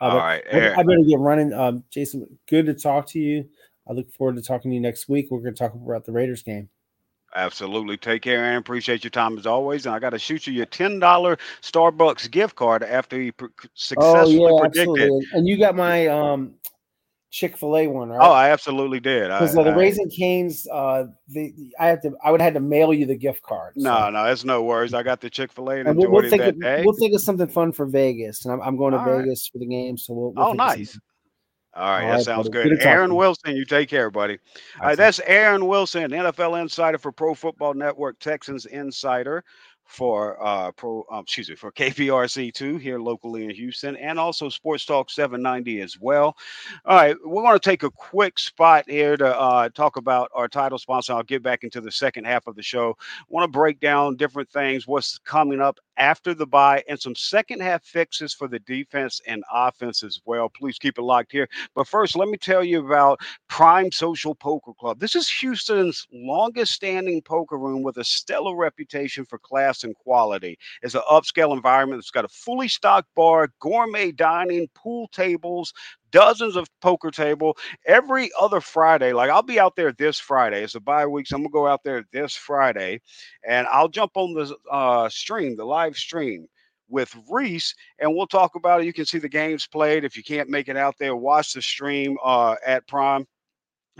Uh, All right, I, I, better get running. Um, Jayson, good to talk to you. I look forward to talking to you next week. We're going to talk about the Raiders game. Absolutely. Take care and appreciate your time as always. And I got to shoot you your $10 Starbucks gift card after you successfully oh, yeah, predicted. Absolutely. And you got my um, Chick Fil A one, right? Oh, I absolutely did. Because uh, the Raising Canes, uh, the, I have to, I would have had to mail you the gift card. So. No, no, that's no worries. I got the Chick Fil A and, and we'll, we'll think of, day. We'll think of something fun for Vegas, and I'm, I'm going to All Vegas right. for the game, so we'll. we'll oh, nice. All right, All that right, sounds buddy. good. good Aaron Wilson, you take care, buddy. All right, that's Aaron Wilson, NFL insider for Pro Football Network, Texans insider for uh pro um, excuse me for KPRC2 here locally in Houston and also Sports Talk 790 as well. All right, we're going to take a quick spot here to uh, talk about our title sponsor. I'll get back into the second half of the show. want to break down different things, what's coming up after the bye, and some second half fixes for the defense and offense as well. Please keep it locked here. But first, let me tell you about Prime Social Poker Club. This is Houston's longest standing poker room with a stellar reputation for class and quality. It's an upscale environment that's got a fully stocked bar, gourmet dining, pool tables, dozens of poker table every other Friday. Like I'll be out there this Friday. It's a bye week, so I'm gonna go out there this Friday, and I'll jump on the uh, stream, the live stream with Reese, and we'll talk about it. You can see the games played. If you can't make it out there, watch the stream uh, at Prime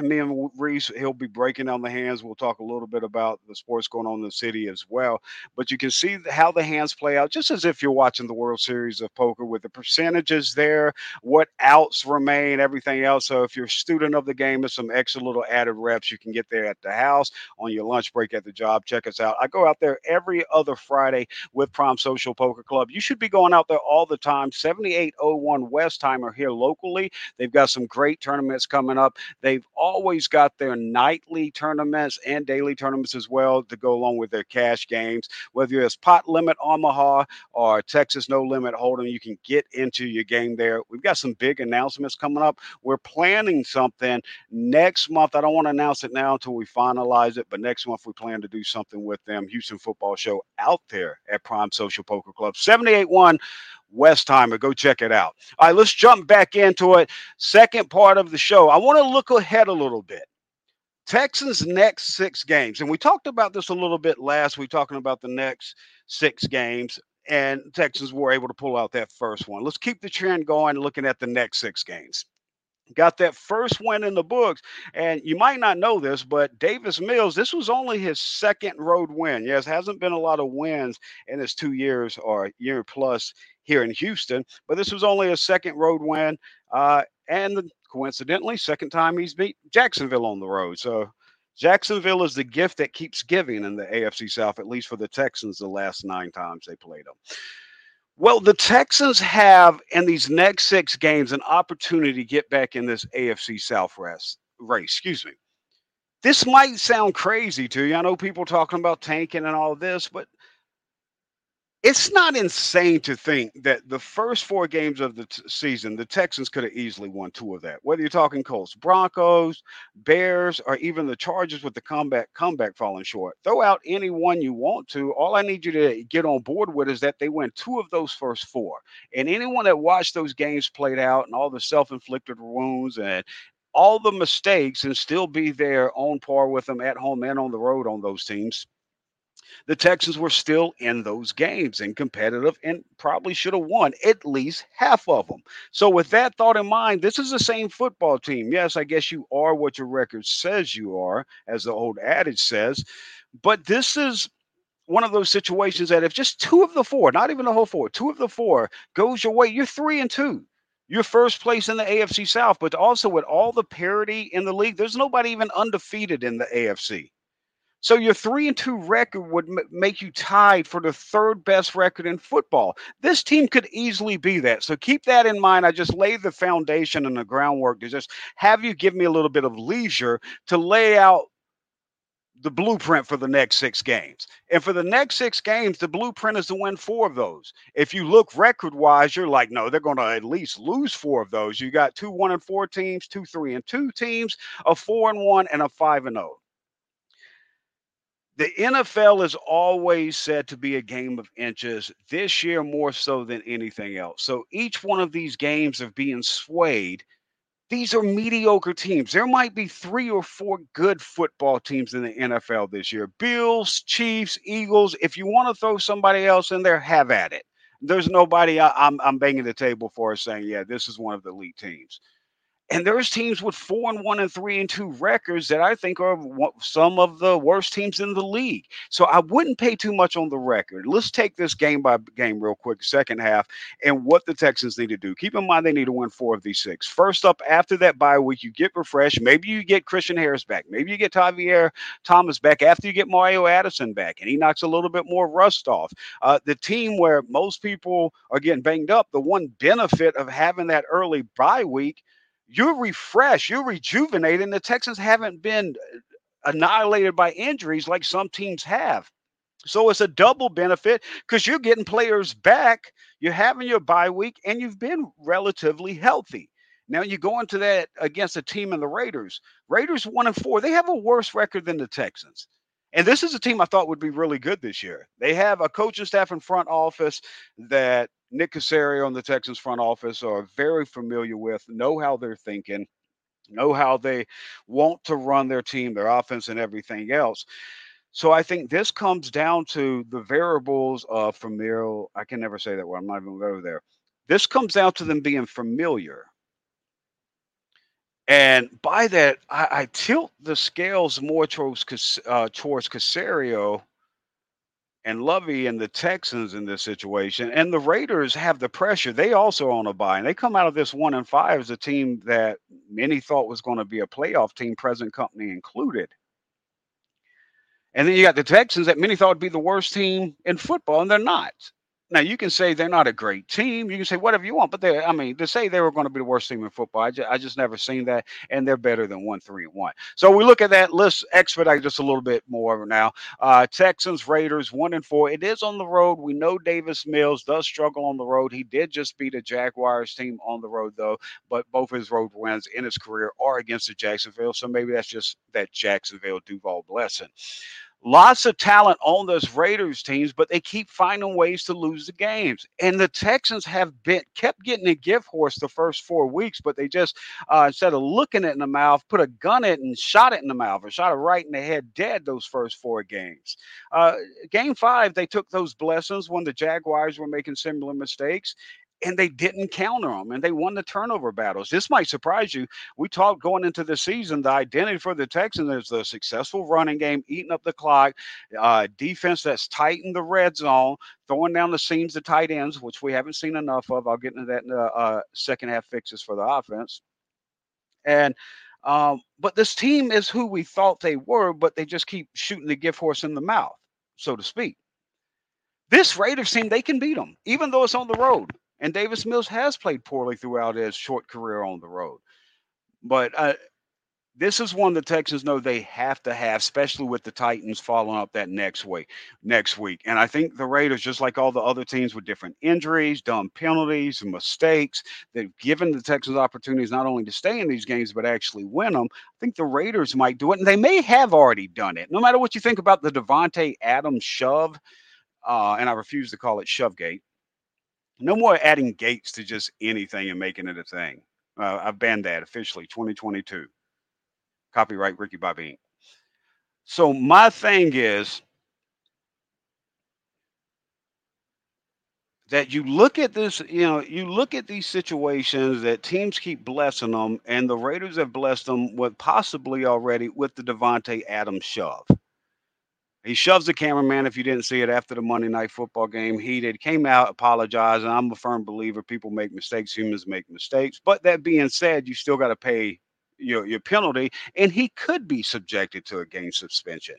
and me and Reese, he'll be breaking down the hands. We'll talk a little bit about the sports going on in the city as well. But you can see how the hands play out, just as if you're watching the World Series of Poker with the percentages there, what outs remain, everything else. So if you're a student of the game, there's some extra little added reps you can get there at the house on your lunch break at the job. Check us out. I go out there every other Friday with Prime Social Poker Club. You should be going out there all the time. 7801 Westheimer here locally. They've got some great tournaments coming up. They've always got their nightly tournaments and daily tournaments as well to go along with their cash games. Whether it's pot limit Omaha or Texas no limit hold'em, you can get into your game there. We've got some big announcements coming up. We're planning something next month. I don't want to announce it now until we finalize it, but next month we plan to do something with them. Houston Football Show out there at Prime Social Poker Club. 781 Westheimer. Go check it out. All right, let's jump back into it. Second part of the show. I want to look ahead a little bit. Texans' next six games, and we talked about this a little bit last week, talking about the next six games, and Texans were able to pull out that first one. Let's keep the trend going, looking at the next six games got that first win in the books. And you might not know this, but Davis Mills, this was only his second road win. Yes, hasn't been a lot of wins in his two years or year plus here in Houston, but this was only a second road win. Uh, and coincidentally, second time he's beat Jacksonville on the road. So Jacksonville is the gift that keeps giving in the AFC South, at least for the Texans, the last nine times they played them. Well, the Texans have in these next six games an opportunity to get back in this AFC South race. race excuse me. This might sound crazy to you. I know people talking about tanking and all this, but it's not insane to think that the first four games of the t- season, the Texans could have easily won two of that. Whether you're talking Colts, Broncos, Bears, or even the Chargers with the comeback comeback falling short. Throw out any one you want to. All I need you to get on board with is that they win two of those first four. And anyone that watched those games played out and all the self-inflicted wounds and all the mistakes and still be there on par with them at home and on the road on those teams the Texans were still in those games and competitive and probably should have won at least half of them. So, with that thought in mind, this is the same football team. Yes, I guess you are what your record says you are, as the old adage says, but this is one of those situations that if just two of the four, not even the whole four, two of the four goes your way, you're three and two. You're first place in the AFC South, but also with all the parity in the league, there's nobody even undefeated in the AFC. So your three and two record would m- make you tied for the third best record in football. This team could easily be that. So keep that in mind. I just laid the foundation and the groundwork to just have you give me a little bit of leisure to lay out the blueprint for the next six games. And for the next six games, the blueprint is to win four of those. If you look record wise, you're like, no, they're going to at least lose four of those. You got two one and four teams, two three and two teams, a four and one, and a five and zero. Oh the NFL is always said to be a game of inches, this year more so than anything else. So each one of these games are being swayed. These are mediocre teams. There might be three or four good football teams in the NFL this year Bills, Chiefs, Eagles. If you want to throw somebody else in there, have at it. There's nobody I, am I'm, I'm banging the table for saying, yeah, this is one of the elite teams. And there's teams with four and one and three and two records that I think are some of the worst teams in the league. So I wouldn't pay too much on the record. Let's take this game by game real quick, second half, and what the Texans need to do. Keep in mind they need to win four of these six. First up, after that bye week, you get refreshed. Maybe you get Christian Harris back. Maybe you get Tavierre Thomas back after you get Mario Addison back, and he knocks a little bit more rust off. Uh, the team where most people are getting banged up, the one benefit of having that early bye week you're refreshed, you're rejuvenated. And the Texans haven't been uh, annihilated by injuries like some teams have. So it's a double benefit because you're getting players back, you're having your bye week, and you've been relatively healthy. Now you go into that against a team in the Raiders. Raiders one and four. They have a worse record than the Texans. And this is a team I thought would be really good this year. They have a coaching staff and front office that Nick Caserio and the Texans front office are very familiar with, know how they're thinking, know how they want to run their team, their offense, and everything else. So I think this comes down to the variables of familiar. I can never say that word. I'm not even going go there. This comes down to them being familiar. And by that, I, I tilt the scales more towards uh, towards Caserio and Lovie and the Texans in this situation. And the Raiders have the pressure. They also own a bye. And they come out of this one and five as a team that many thought was going to be a playoff team, present company included. And then you got the Texans that many thought would be the worst team in football, and they're not. Now you can say they're not a great team. You can say whatever you want, but they I mean, to say they were going to be the worst team in football, I just, I just never seen that, and they're better than one, three, and one. So we look at that. Let's expedite just a little bit more now. Uh, Texans, Raiders, one and four. It is on the road. We know Davis Mills does struggle on the road. He did just beat a Jaguars team on the road though, but both his road wins in his career are against the Jacksonville. So maybe that's just that Jacksonville Duval blessing. Lots of talent on those Raiders teams, but they keep finding ways to lose the games. And the Texans have been kept getting a gift horse the first four weeks, but they just uh, instead of looking it in the mouth, put a gun it and shot it in the mouth or shot it right in the head dead those first four games. Uh, game five, they took those blessings when the Jaguars were making similar mistakes and they didn't counter them and they won the turnover battles. This might surprise you. We talked going into the season, the identity for the Texans is the successful running game, eating up the clock, uh, defense that's tight in the red zone, throwing down the seams to tight ends, which we haven't seen enough of. I'll get into that in the uh, second half fixes for the offense. And um, but this team is who we thought they were, but they just keep shooting the gift horse in the mouth, so to speak. This Raiders team, they can beat them, even though it's on the road. And Davis Mills has played poorly throughout his short career on the road. But uh, this is one the Texans know they have to have, especially with the Titans following up that next week. Next week, and I think the Raiders, just like all the other teams with different injuries, dumb penalties, and mistakes, they've given the Texans opportunities not only to stay in these games but actually win them. I think the Raiders might do it, and they may have already done it. No matter what you think about the Davante Adams shove, uh, and I refuse to call it Shovegate. No more adding gates to just anything and making it a thing. Uh, I've banned that officially 2022. Copyright Ricky Bobby. So my thing is that you look at this, you know, you look at these situations that teams keep blessing them, and the Raiders have blessed them with possibly already with the Davante Adams shove. He shoves the cameraman. If you didn't see it after the Monday Night Football game, he did came out apologizing. I'm a firm believer people make mistakes, humans make mistakes. But that being said, you still got to pay your your penalty, and he could be subjected to a game suspension.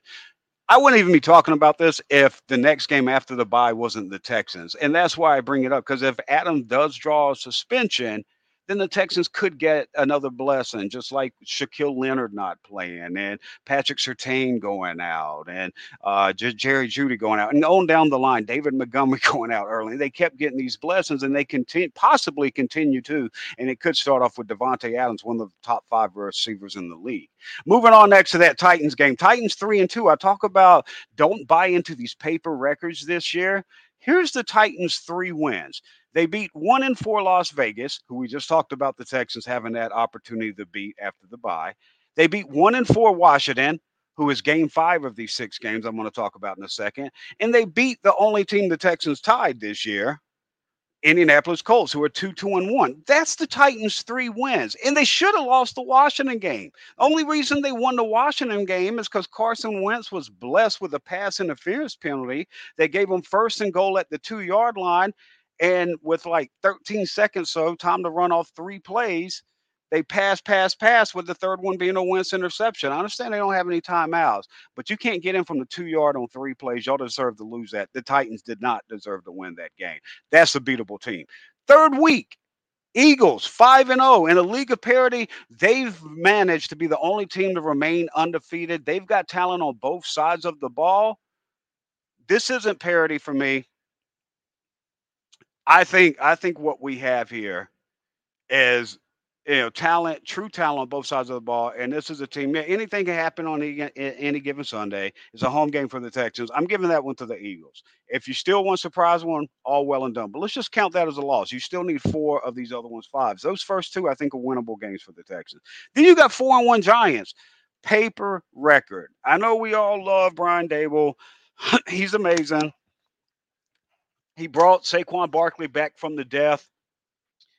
I wouldn't even be talking about this if the next game after the bye wasn't the Texans, and that's why I bring it up because if Adam does draw a suspension then the Texans could get another blessing, just like Shaquille Leonard not playing and Patrick Surtain going out and uh, Jerry Jeudy going out and on down the line, David Montgomery going out early. They kept getting these blessings and they continue, possibly continue to. And it could start off with Davante Adams, one of the top five receivers in the league. Moving on next to that Titans game. Titans three and two. I talk about don't buy into these paper records this year. Here's the Titans' three wins. They beat one in four Las Vegas, who we just talked about the Texans having that opportunity to beat after the bye. They beat one in four Washington, who is game five of these six games I'm going to talk about in a second. And they beat the only team the Texans tied this year, Indianapolis Colts, who are two, two, and one. That's the Titans' three wins. And they should have lost the Washington game. Only reason they won the Washington game is because Carson Wentz was blessed with a pass interference penalty that gave them first and goal at the two yard line. And with like 13 seconds so, time to run off three plays, they pass, pass, pass, with the third one being a Wentz interception. I understand they don't have any timeouts, but you can't get in from the two yard on three plays. Y'all deserve to lose that. The Titans did not deserve to win that game. That's a beatable team. Third week, Eagles 5 and 0 in a league of parity. They've managed to be the only team to remain undefeated. They've got talent on both sides of the ball. This isn't parity for me. I think I think what we have here is you know, talent, true talent on both sides of the ball. And this is a team. Yeah, anything can happen on any, given Sunday. It's a home game for the Texans. I'm giving that one to the Eagles. If you still want surprise one, all well and done. But let's just count that as a loss. You still need four of these other ones fives. Those first two, I think, are winnable games for the Texans. Then you got four and one Giants. Paper record. I know we all love Brian Daboll. He's amazing. He brought Saquon Barkley back from the death.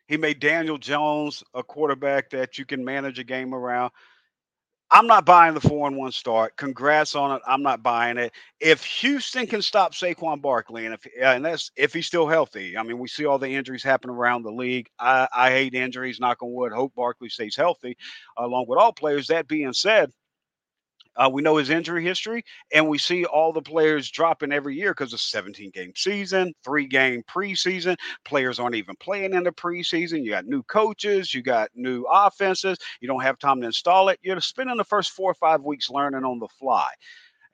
He made Daniel Jones a quarterback that you can manage a game around. I'm not buying the four and one start. Congrats on it. I'm not buying it. If Houston can stop Saquon Barkley, and if and that's if he's still healthy. I mean, we see all the injuries happen around the league. I, I hate injuries. Knock on wood. Hope Barkley stays healthy, along with all players. That being said, uh, we know his injury history, and we see all the players dropping every year because of 17 game season, three game preseason. Players aren't even playing in the preseason. You got new coaches, you got new offenses. You don't have time to install it. You're spending the first four or five weeks learning on the fly.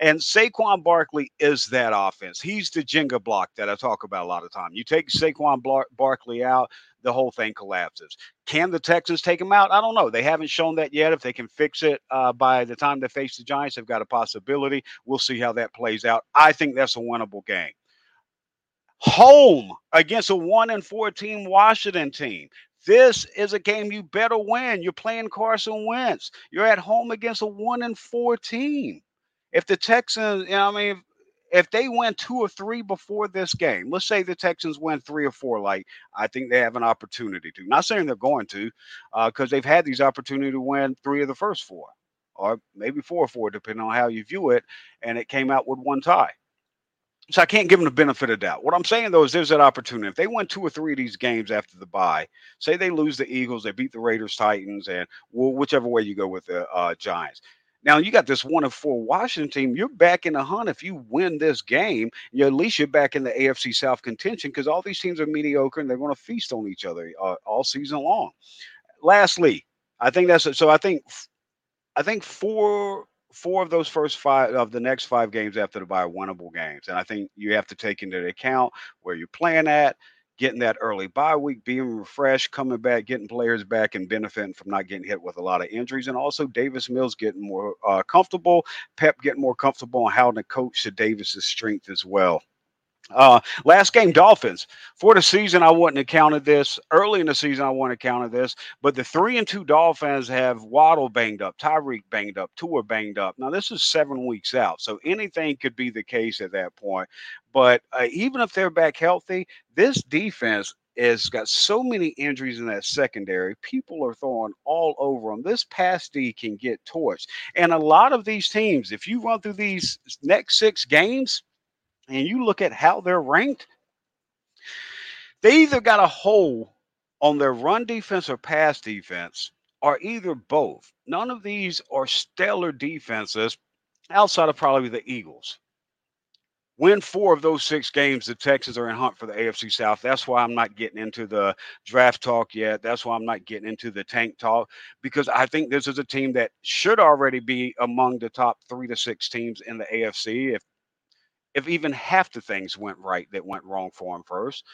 And Saquon Barkley is that offense. He's the Jenga block that I talk about a lot of time. You take Saquon Bar- Barkley out, the whole thing collapses. Can the Texans take him out? I don't know. They haven't shown that yet. If they can fix it uh, by the time they face the Giants, they've got a possibility. We'll see how that plays out. I think that's a winnable game. Home against a 1 and four team Washington team. This is a game you better win. You're playing Carson Wentz. You're at home against a 1 and 14. If the Texans, you know, I mean, if they win two or three before this game, let's say the Texans win three or four, like I think they have an opportunity to. Not saying they're going to, because uh, they've had these opportunity to win three of the first four, or maybe four or four, depending on how you view it. And it came out with one tie. So I can't give them the benefit of doubt. What I'm saying though is there's that opportunity. If they win two or three of these games after the bye, say they lose the Eagles, they beat the Raiders, Titans, and well, whichever way you go with the uh, Giants, now you got this one of four Washington team. You're back in the hunt if you win this game. You at least you're back in the AFC South contention because all these teams are mediocre and they're going to feast on each other uh, all season long. Lastly, I think that's so. I think I think four four of those first five of the next five games after the bye winnable games, and I think you have to take into account where you're playing at getting that early bye week, being refreshed, coming back, getting players back, and benefiting from not getting hit with a lot of injuries. And also Davis Mills getting more uh, comfortable, Pep getting more comfortable on how to coach to Davis's strength as well. Uh, last game, Dolphins. For the season, I wouldn't have counted this. Early in the season, I wouldn't have counted this. But the three and two Dolphins have Waddle banged up, Tyreek banged up, Tua banged up. Now, this is seven weeks out. So anything could be the case at that point. But uh, even if they're back healthy, this defense has got so many injuries in that secondary. People are throwing all over them. This pass D can get torched. And a lot of these teams, if you run through these next six games, and you look at how they're ranked, they either got a hole on their run defense or pass defense, or either both. None of these are stellar defenses outside of probably the Eagles. Win four of those six games, the Texans are in hunt for the AFC South. That's why I'm not getting into the draft talk yet. That's why I'm not getting into the tank talk because I think this is a team that should already be among the top three to six teams in the AFC. If if even half the things went right that went wrong for them first.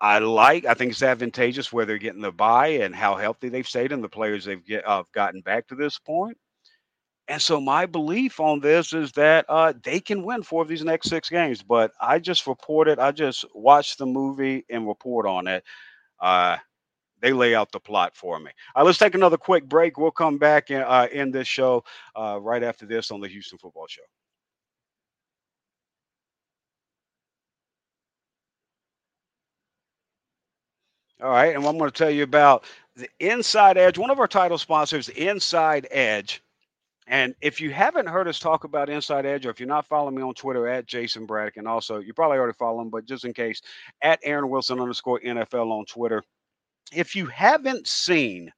I like. I think it's advantageous where they're getting the bye and how healthy they've stayed and the players they've get, uh, gotten back to this point. And so my belief on this is that uh, they can win four of these next six games. But I just reported. I just watched the movie and report on it. Uh, they lay out the plot for me. All right, let's take another quick break. We'll come back and uh, end this show uh, right after this on the Houston Football Show. All right, and I'm going to tell you about the Inside Edge, one of our title sponsors, Inside Edge. And if you haven't heard us talk about Inside Edge, or if you're not following me on Twitter at Jayson Braddock, and also you probably already follow him, but just in case, at Aaron Wilson underscore NFL on Twitter. If you haven't seen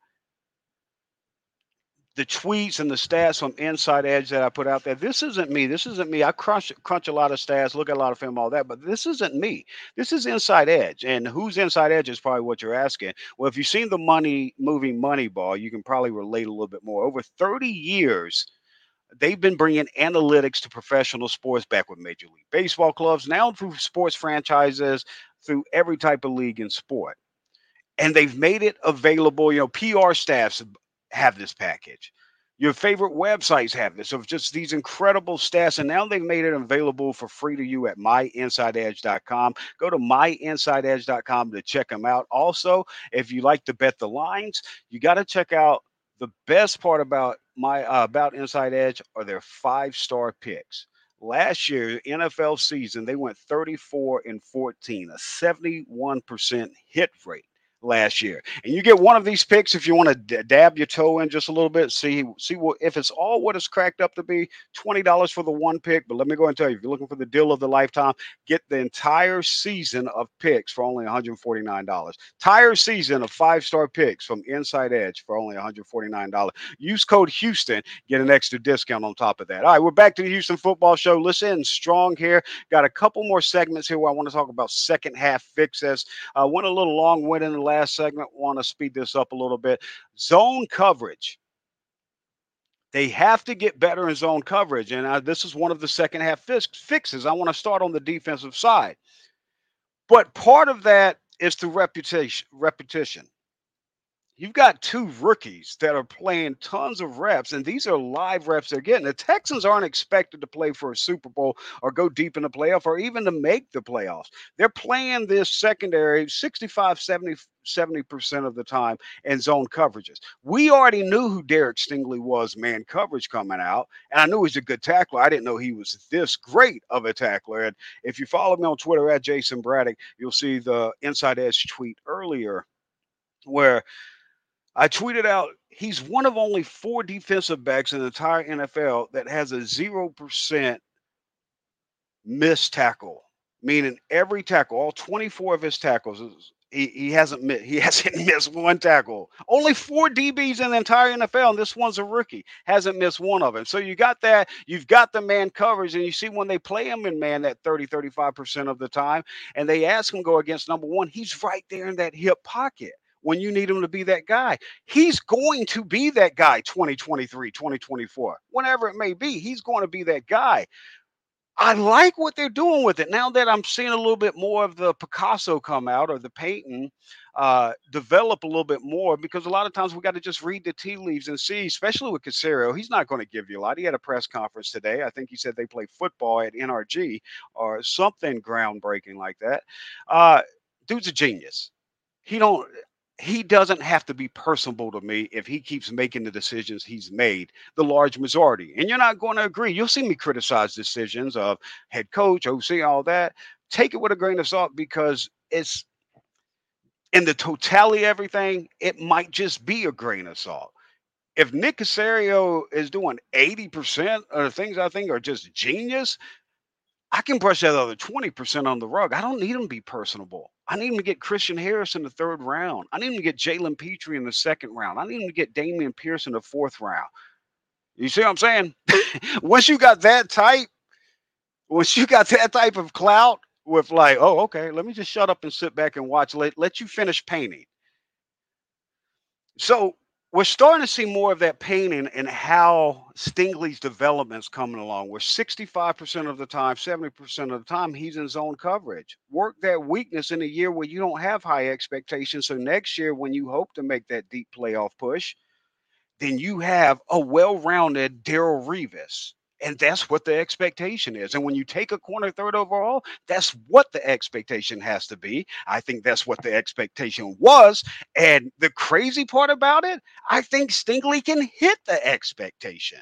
the tweets and the stats from Inside Edge that I put out there. This isn't me. This isn't me. I crunch crunch a lot of stats, look at a lot of film, all that, but this isn't me. This is Inside Edge. And who's Inside Edge is probably what you're asking. Well, if you've seen the money moving Moneyball, you can probably relate a little bit more. Over 30 years, they've been bringing analytics to professional sports back with Major League Baseball clubs, now through sports franchises, through every type of league and sport. And they've made it available. You know, PR staffs have this package. Your favorite websites have this of just these incredible stats. And now they've made it available for free to you at myinsideedge.com. Go to myinsideedge.com to check them out. Also, if you like to bet the lines, you got to check out the best part about my uh, about Inside Edge are their five star picks. Last year, NFL season, they went 34 and 14, a 71% hit rate last year. And you get one of these picks if you want to d- dab your toe in just a little bit, see see what if it's all what it's cracked up to be, $20 for the one pick, but let me go and tell you if you're looking for the deal of the lifetime, get the entire season of picks for only $149. Entire season of five-star picks from Inside Edge for only $149. Use code Houston, get an extra discount on top of that. All right, we're back to the Houston Football Show. Listen, strong here. Got a couple more segments here where I want to talk about second half fixes. Uh, went a little long-winded in the last last segment. Want to speed this up a little bit. Zone coverage. They have to get better in zone coverage. And uh, this is one of the second half fix- fixes. I want to start on the defensive side. But part of that is through reputation, repetition. You've got two rookies that are playing tons of reps, and these are live reps they're getting. The Texans aren't expected to play for a Super Bowl or go deep in the playoff or even to make the playoffs. They're playing this secondary 65, 70, 70% of the time in zone coverages. We already knew who Derek Stingley was, man coverage coming out, and I knew he was a good tackler. I didn't know he was this great of a tackler. And if you follow me on Twitter at Jayson Braddock, you'll see the Inside Edge tweet earlier where I tweeted out he's one of only four defensive backs in the entire NFL that has a 0% missed tackle, meaning every tackle, all 24 of his tackles, he, he hasn't missed, he hasn't missed one tackle. Only four DBs in the entire NFL, and this one's a rookie, hasn't missed one of them. So you got that, you've got the man coverage, and you see when they play him in man that 30, 35% of the time, and they ask him go against number one, he's right there in that hip pocket when you need him to be that guy. He's going to be that guy 2023, 2024, whenever it may be. He's going to be that guy. I like what they're doing with it now that I'm seeing a little bit more of the Picasso come out or the Peyton uh, develop a little bit more because a lot of times we got to just read the tea leaves and see, especially with Caserio. He's not going to give you a lot. He had a press conference today. I think he said they play football at NRG or something groundbreaking like that. Uh, dude's a genius. He don't he doesn't have to be personable to me if he keeps making the decisions he's made the large majority and you're not going to agree you'll see me criticize decisions of head coach oc all that take it with a grain of salt because it's in the totality of everything it might just be a grain of salt if nick caserio is doing 80% of the things i think are just genius I can brush that other 20% on the rug. I don't need him to be personable. I need him to get Christian Harris in the third round. I need him to get Jalen Pitre in the second round. I need him to get Dameon Pierce in the fourth round. You see what I'm saying? once you got that type, once you got that type of clout with like, oh, okay, let me just shut up and sit back and watch. Let, let you finish painting. So we're starting to see more of that pain in, in how Stingley's development's coming along. Where 65% of the time, 70% of the time, he's in zone coverage. Work that weakness in a year where you don't have high expectations. So next year, when you hope to make that deep playoff push, then you have a well-rounded Darrelle Revis and that's what the expectation is. And when you take a corner third overall, that's what the expectation has to be. I think that's what the expectation was. And the crazy part about it, I think Stingley can hit the expectation.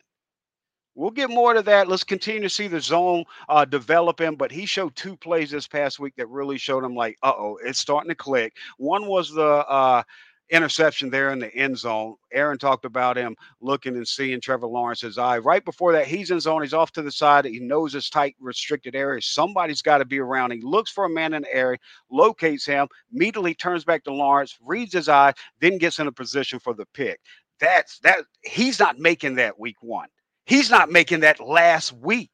We'll get more to that. Let's continue to see the zone uh, developing. But he showed two plays this past week that really showed him like, uh oh, it's starting to click. One was the uh, interception there in the end zone. Aaron talked about him looking and seeing Trevor Lawrence's eye. Right before that, he's in zone. He's off to the side. He knows his tight, restricted area. Somebody's got to be around. He looks for a man in the area, locates him, immediately turns back to Lawrence, reads his eye, then gets in a position for the pick. That's that. He's not making that week one. He's not making that last week.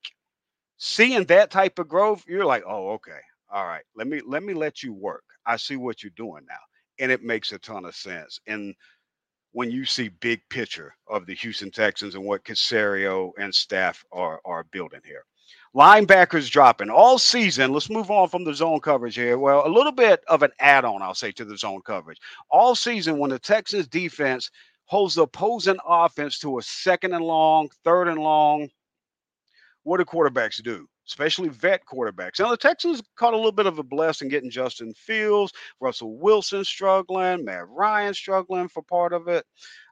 Seeing that type of growth, you're like, oh, okay. All right. Let me let me let you work. I see what you're doing now and it makes a ton of sense. And when you see big picture of the Houston Texans and what Caserio and staff are are building here. Linebackers dropping all season. Let's move on from the zone coverage here. Well, a little bit of an add-on, I'll say, to the zone coverage. All season, when the Texans defense holds the opposing offense to a second and long, third and long, what do quarterbacks do? Especially vet quarterbacks. Now, the Texans caught a little bit of a blessing getting Justin Fields, Russell Wilson struggling, Matt Ryan struggling for part of it.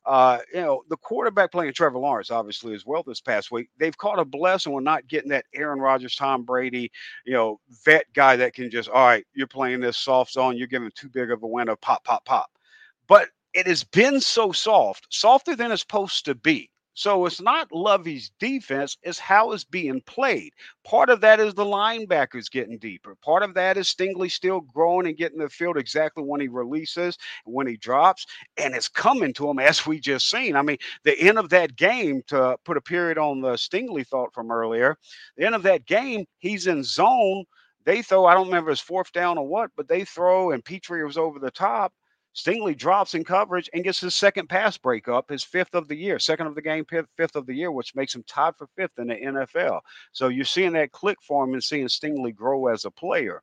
Uh, you know, the quarterback playing Trevor Lawrence, obviously, as well this past week. They've caught a blessing with not getting that Aaron Rodgers, Tom Brady, you know, vet guy that can just, all right, you're playing this soft zone, you're giving too big of a window, pop, pop, pop. But it has been so soft, softer than it's supposed to be. So it's not Lovie's defense, it's how it's being played. Part of that is the linebackers getting deeper. Part of that is Stingley still growing and getting the field exactly when he releases, when he drops, and it's coming to him as we just seen. I mean, the end of that game, to put a period on the Stingley thought from earlier, the end of that game, he's in zone. They throw, I don't remember his fourth down or what, but they throw and Pitre was over the top Stingley drops in coverage and gets his second pass breakup, his fifth of the year, second of the game, fifth of the year, which makes him tied for fifth in the NFL. So you're seeing that click for him and seeing Stingley grow as a player.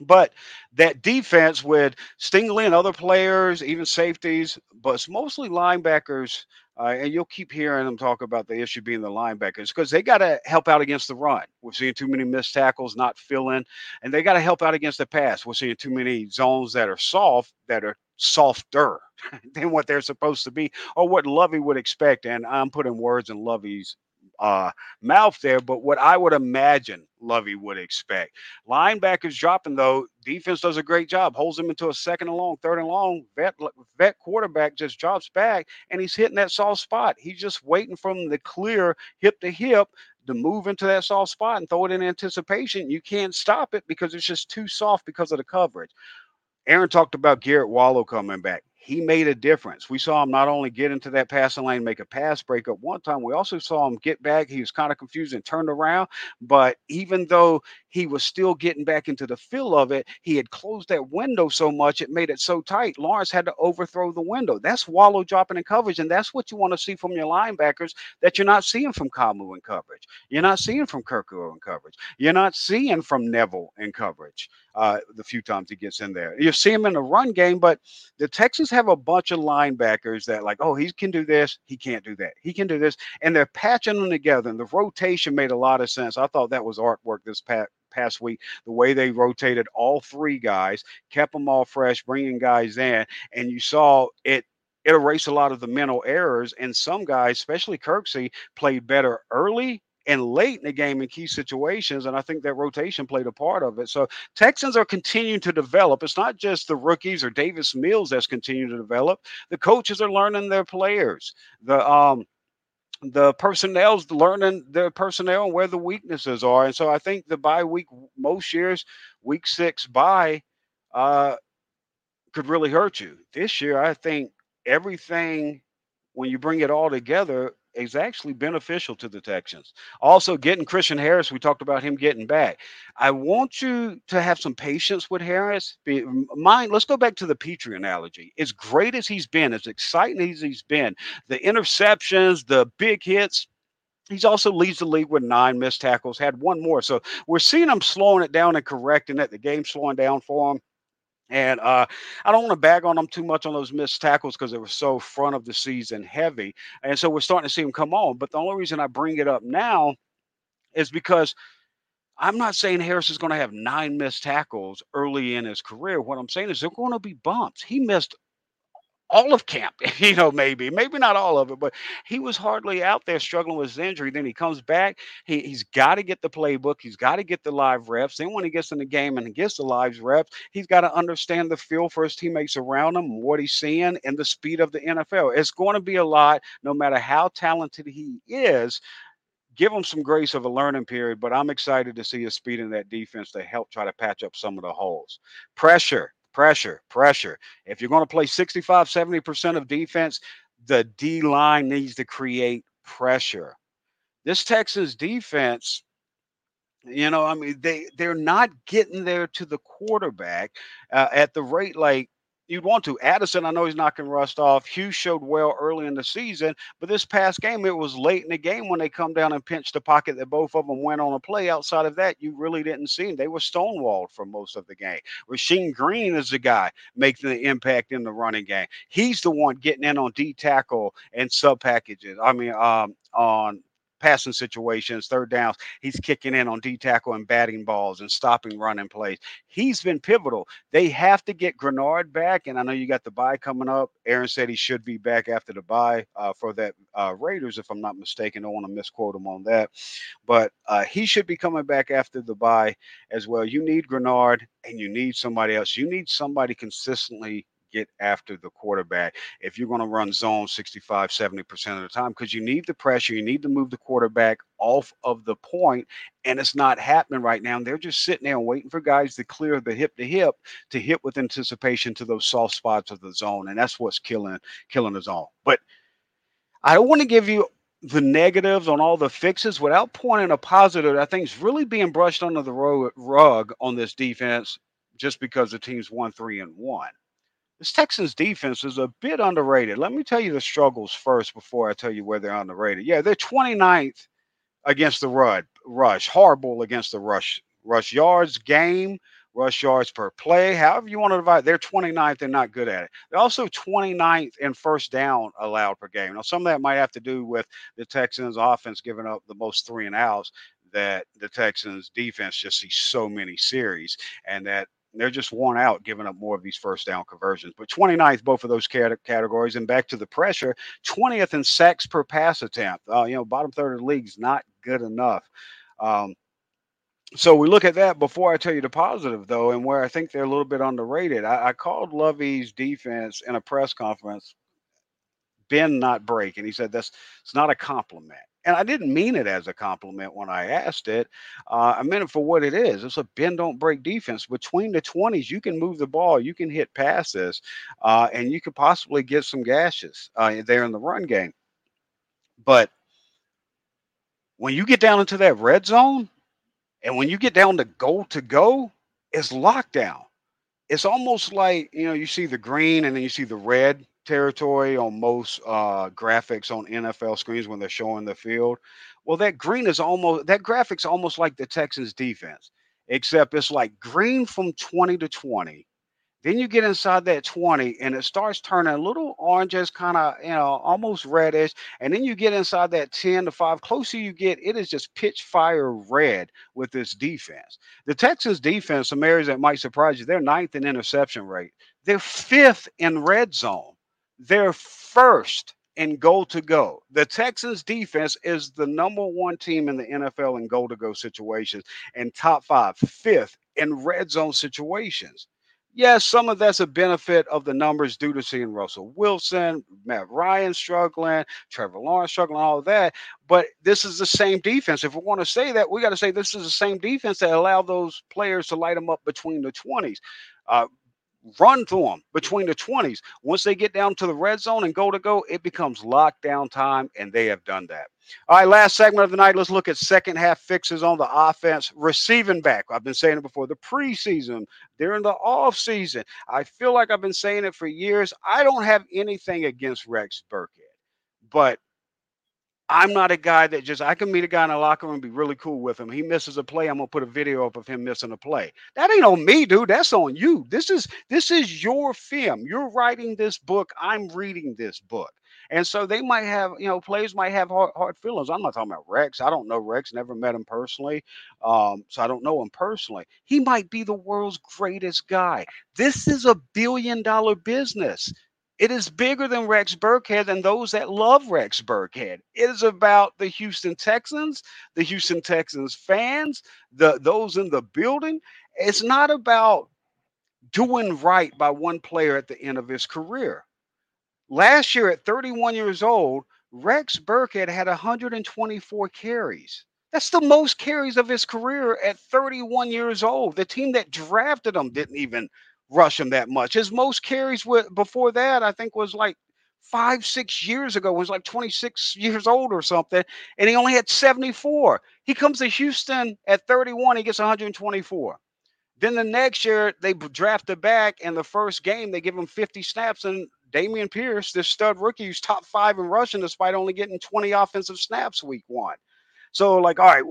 But that defense with Stingley and other players, even safeties, but it's mostly linebackers uh, and you'll keep hearing them talk about the issue being the linebackers because they got to help out against the run. We're seeing too many missed tackles, not filling, and they got to help out against the pass. We're seeing too many zones that are soft, that are softer than what they're supposed to be, or what Lovie would expect. And I'm putting words in Lovie's uh, mouth there, but what I would imagine Lovie would expect. Linebackers dropping though, defense does a great job, holds him into a second and long, third and long. Vet vet quarterback just drops back and he's hitting that soft spot. He's just waiting from the clear hip to hip to move into that soft spot and throw it in anticipation. You can't stop it because it's just too soft because of the coverage. Aaron talked about Garret Wallow coming back he made a difference. We saw him not only get into that passing lane, make a pass breakup one time, we also saw him get back. He was kind of confused and turned around. But even though he was still getting back into the feel of it, he had closed that window so much it made it so tight. Lawrence had to overthrow the window. That's Wallow dropping in coverage. And that's what you want to see from your linebackers that you're not seeing from Kamu in coverage. You're not seeing from Kirko in coverage. You're not seeing from Neville in coverage uh, the few times he gets in there. You see him in the run game, but the Texans have a bunch of linebackers that like, oh, he can do this, he can't do that, he can do this, and they're patching them together. And the rotation made a lot of sense. I thought that was artwork this past past week, the way they rotated all three guys, kept them all fresh, bringing guys in, and you saw it it erased a lot of the mental errors. And some guys, especially Kirksey, played better early and late in the game in key situations. And I think that rotation played a part of it. So Texans are continuing to develop. It's not just the rookies or Davis Mills that's continuing to develop. The coaches are learning their players. The um the personnel's learning their personnel and where the weaknesses are. And so I think the bye week most years, week six bye, uh, could really hurt you. This year, I think everything when you bring it all together is actually beneficial to the Texans. Also, getting Christian Harris, we talked about him getting back. I want you to have some patience with Harris. Be, mind, let's go back to the Pitre analogy. As great as he's been, as exciting as he's been, the interceptions, the big hits, He's also leads the league with nine missed tackles, had one more. So we're seeing him slowing it down and correcting it. The game's slowing down for him. And uh, I don't want to bag on them too much on those missed tackles because they were so front of the season heavy. And so we're starting to see them come on. But the only reason I bring it up now is because I'm not saying Harris is going to have nine missed tackles early in his career. What I'm saying is they're going to be bumps. He missed all of camp, you know, maybe, maybe not all of it, but he was hardly out there struggling with his injury. Then he comes back. He, he's got to get the playbook. He's got to get the live reps. Then when he gets in the game and he gets the live reps, he's got to understand the feel for his teammates around him, what he's seeing, and the speed of the NFL. It's going to be a lot, no matter how talented he is give him some grace of a learning period, but I'm excited to see his speed in that defense to help try to patch up some of the holes. Pressure pressure, pressure. If you're going to play 65, 70% of defense, the D line needs to create pressure. This Texas defense, you know, I mean, they they're not getting there to the quarterback uh, at the rate like you'd want to. Addison, I know he's knocking rust off. Hughes showed well early in the season, but this past game, it was late in the game when they come down and pinched the pocket that both of them went on a play. Outside of that, you really didn't see them. They were stonewalled for most of the game. Rasheem Green is the guy making the impact in the running game. He's the one getting in on D tackle and sub packages. I mean, um, on passing situations, third downs. He's kicking in on D tackle and batting balls and stopping running plays. He's been pivotal. They have to get Greenard back, and I know you got the bye coming up. Aaron said he should be back after the bye uh, for that uh, Raiders, if I'm not mistaken. Don't want to misquote him on that, but uh, he should be coming back after the bye as well. You need Greenard and you need somebody else. You need somebody consistently get after the quarterback if you're going to run zone 65, 70% of the time because you need the pressure. You need to move the quarterback off of the point, and it's not happening right now. And they're just sitting there waiting for guys to clear the hip to hip to hit with anticipation to those soft spots of the zone. And that's what's killing killing the zone. But I don't want to give you the negatives on all the fixes without pointing a positive I think is really being brushed under the rug on this defense just because the team's one, three, and one. This Texans defense is a bit underrated. Let me tell you the struggles first before I tell you where they're underrated. Yeah, they're 29th against the rud, rush, horrible against the rush, rush yards game, rush yards per play, however you want to divide. They're 29th and not good at it. They're also 29th in first down allowed per game. Now, some of that might have to do with the Texans offense giving up the most three and outs that the Texans defense just sees so many series and that they're just worn out giving up more of these first down conversions. But 29th, both of those categories. And back to the pressure, 20th in sacks per pass attempt. Uh, you know, bottom third of the league is not good enough. Um, so we look at that before I tell you the positive, though, and where I think they're a little bit underrated. I, I called Lovie's defense in a press conference, bend not break, and he said that's it's not a compliment and I didn't mean it as a compliment when I asked it. Uh, I meant it for what it is. It's a bend don't break defense. Between the 20s, you can move the ball, you can hit passes, uh, and you could possibly get some gashes uh, there in the run game. But when you get down into that red zone, and when you get down to goal to go, it's lockdown. It's almost like you know you see the green and then you see the red territory on most uh, graphics on NFL screens when they're showing the field. Well, that green is almost that graphic's almost like the Texans defense, except it's like green from 20 to 20. Then you get inside that 20 and it starts turning a little oranges, kind of, you know, almost reddish. And then you get inside that 10 to 5. Closer you get, it is just pitch fire red with this defense. The Texans defense, some areas that might surprise you, they're ninth in interception rate. They're fifth in red zone. They're first in goal to go. The Texans defense is the number one team in the NFL in goal to go situations and top five, fifth in red zone situations. Yes, some of that's a benefit of the numbers due to seeing Russell Wilson, Matt Ryan struggling, Trevor Lawrence struggling, all of that. But this is the same defense. If we want to say that, we got to say this is the same defense that allowed those players to light them up between the 20s. Uh, run to them between the 20s. Once they get down to the red zone and go to go, it becomes lockdown time, and they have done that. All right, last segment of the night. Let's look at second half fixes on the offense. Receiving back. I've been saying it before the preseason, during the off season. I feel like I've been saying it for years. I don't have anything against Rex Burkhead, but I'm not a guy that just I can meet a guy in a locker room and be really cool with him. He misses a play, I'm gonna put a video up of him missing a play. That ain't on me, dude. That's on you. This is this is your film. You're writing this book. I'm reading this book. And so they might have, you know, players might have hard, hard feelings. I'm not talking about Rex. I don't know Rex, never met him personally. Um, so I don't know him personally. He might be the world's greatest guy. This is a billion dollar business It is bigger than Rex Burkhead and those that love Rex Burkhead. It is about the Houston Texans, the Houston Texans fans, the those in the building. It's not about doing right by one player at the end of his career. Last year at 31 years old, Rex Burkhead had 124 carries. That's the most carries of his career at 31 years old. The team that drafted him didn't even rush him that much. His most carries with, before that, I think, was like five, six years ago, was like 26 years old or something, and he only had 74. He comes to Houston at 31, he gets 124. Then the next year, they draft a back, and the first game, they give him 50 snaps, and Dameon Pierce, this stud rookie, who's top five in rushing despite only getting 20 offensive snaps week one. So, like, all right,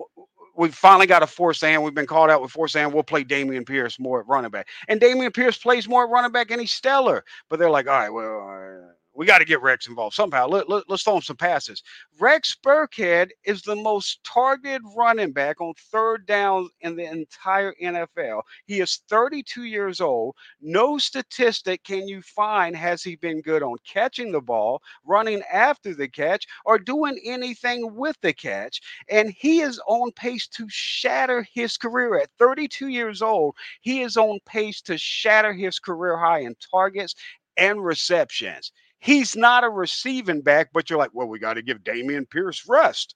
we finally got a force hand. We've been called out with force hand. We'll play Dameon Pierce more at running back. And Dameon Pierce plays more at running back and he's stellar. But they're like, all right, well, we got to get Rex involved somehow. Let, let, let's throw him some passes. Rex Burkhead is the most targeted running back on third down in the entire NFL. He is 32 years old. No statistic can you find has he been good on catching the ball, running after the catch, or doing anything with the catch. And he is on pace to shatter his career at 32 years old. He is on pace to shatter his career high in targets and receptions. He's not a receiving back, but you're like, well, we got to give Dameon Pierce rest.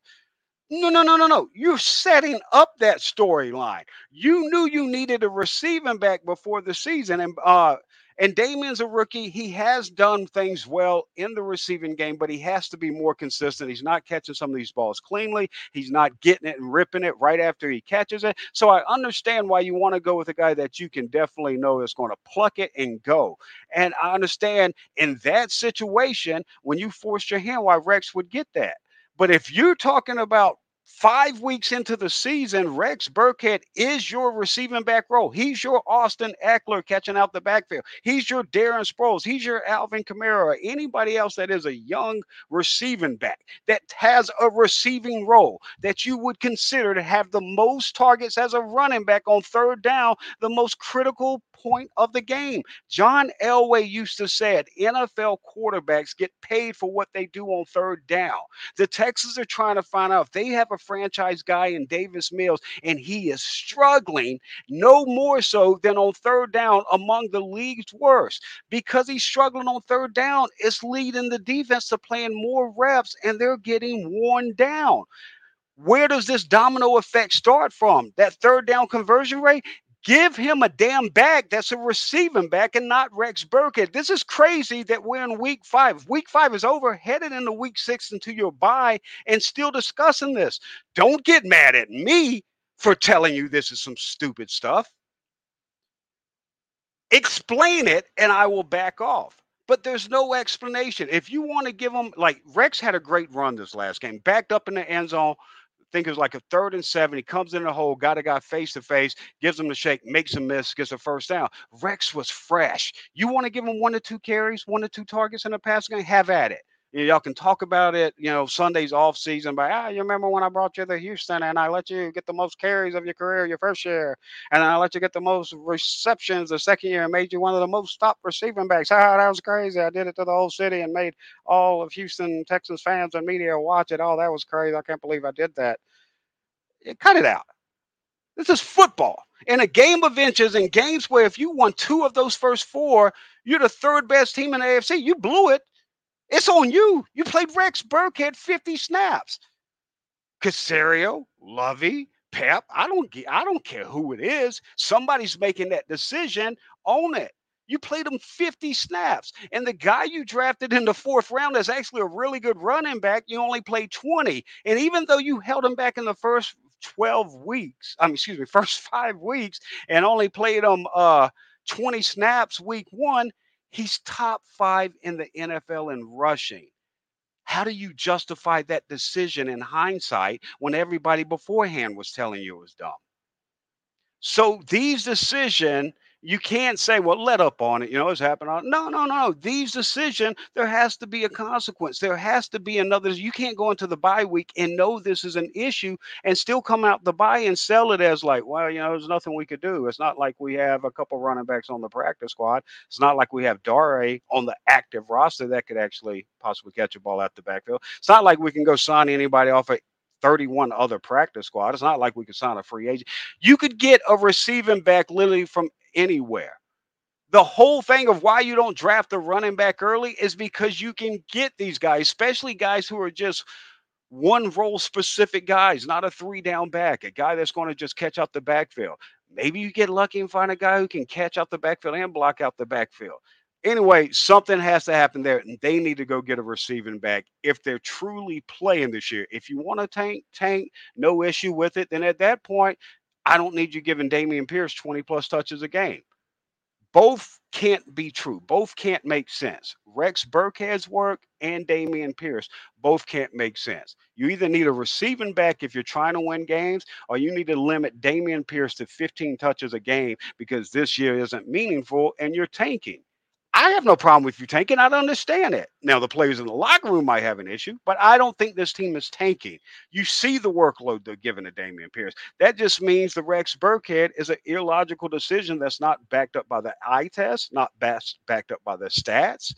No, no, no, no, no. You're setting up that storyline. You knew you needed a receiving back before the season, and uh, and Dameon's a rookie. He has done things well in the receiving game, but he has to be more consistent. He's not catching some of these balls cleanly. He's not getting it and ripping it right after he catches it. So I understand why you want to go with a guy that you can definitely know is going to pluck it and go. And I understand in that situation, when you forced your hand, why Rex would get that. But if you're talking about Five weeks into the season, Rex Burkhead is your receiving back role. He's your Austin Ekeler catching out the backfield. He's your Darren Sproles. He's your Alvin Kamara or anybody else that is a young receiving back that has a receiving role that you would consider to have the most targets as a running back on third down, the most critical point of the game. John Elway used to say it NFL quarterbacks get paid for what they do on third down. The Texans are trying to find out if they have a franchise guy in Davis Mills and he is struggling no more so than on third down among the league's worst. Because he's struggling on third down, it's leading the defense to playing more reps and they're getting worn down. Where does this domino effect start from? That third down conversion rate? Give him a damn back that's a receiving back and not Rex Burkhead. This is crazy that we're in week five. Week five is over, headed into week six into your bye, and still discussing this. Don't get mad at me for telling you this is some stupid stuff. Explain it, and I will back off but there's no explanation. If you want to give them, like Rex had a great run this last game, backed up in the end zone, think it was like a third and seven. He comes in the hole, got a guy face to face, gives him the shake, makes a miss, gets a first down. Rex was fresh. You want to give him one to two carries, one to two targets in the passing game? Have at it. You know, y'all can talk about it, you know, Sunday's off season, but ah, you remember when I brought you to Houston and I let you get the most carries of your career your first year, and I let you get the most receptions the second year and made you one of the most top receiving backs. Ah, that was crazy. I did it to the whole city and made all of Houston Texans fans and media watch it. Oh, that was crazy. I can't believe I did that. Cut it out. This is football. In a game of inches, in games where if you won two of those first four, you're the third best team in the AFC. You blew it. It's on you. You played Rex Burkhead 50 snaps. Caserio, Lovie, Pep. I don't I don't care who it is. Somebody's making that decision. Own it. You played him 50 snaps. And the guy you drafted in the fourth round is actually a really good running back. You only played 20. And even though you held him back in the first 12 weeks, I mean, excuse me, first five weeks, and only played him uh 20 snaps week one, He's top five in the NFL in rushing. How do you justify that decision in hindsight when everybody beforehand was telling you it was dumb? So these decision you can't say, well, let up on it. You know, it's happening. No, no, no. These decisions, there has to be a consequence. There has to be another. You can't go into the bye week and know this is an issue and still come out the bye and sell it as like, well, you know, there's nothing we could do. It's not like we have a couple running backs on the practice squad. It's not like we have Dare on the active roster that could actually possibly catch a ball out the backfield. It's not like we can go sign anybody off a 31 other practice squad. It's not like we could sign a free agent. You could get a receiving back literally from anywhere. The whole thing of why you don't draft a running back early is because you can get these guys, especially guys who are just one role specific guys, not a three down back, a guy that's going to just catch out the backfield. Maybe you get lucky and find a guy who can catch out the backfield and block out the backfield. Anyway, something has to happen there, and they need to go get a receiving back if they're truly playing this year. If you want to tank, tank, no issue with it, then at that point, I don't need you giving Dameon Pierce 20 plus touches a game. Both can't be true. Both can't make sense. Rex Burkhead's work and Dameon Pierce both can't make sense. You either need a receiving back if you're trying to win games, or you need to limit Dameon Pierce to 15 touches a game because this year isn't meaningful and you're tanking. I have no problem with you tanking. I don't understand it. Now, the players in the locker room might have an issue, but I don't think this team is tanking. You see the workload they're giving to Dameon Pierce. That just means the Rex Burkhead is an illogical decision that's not backed up by the eye test, not backed up by the stats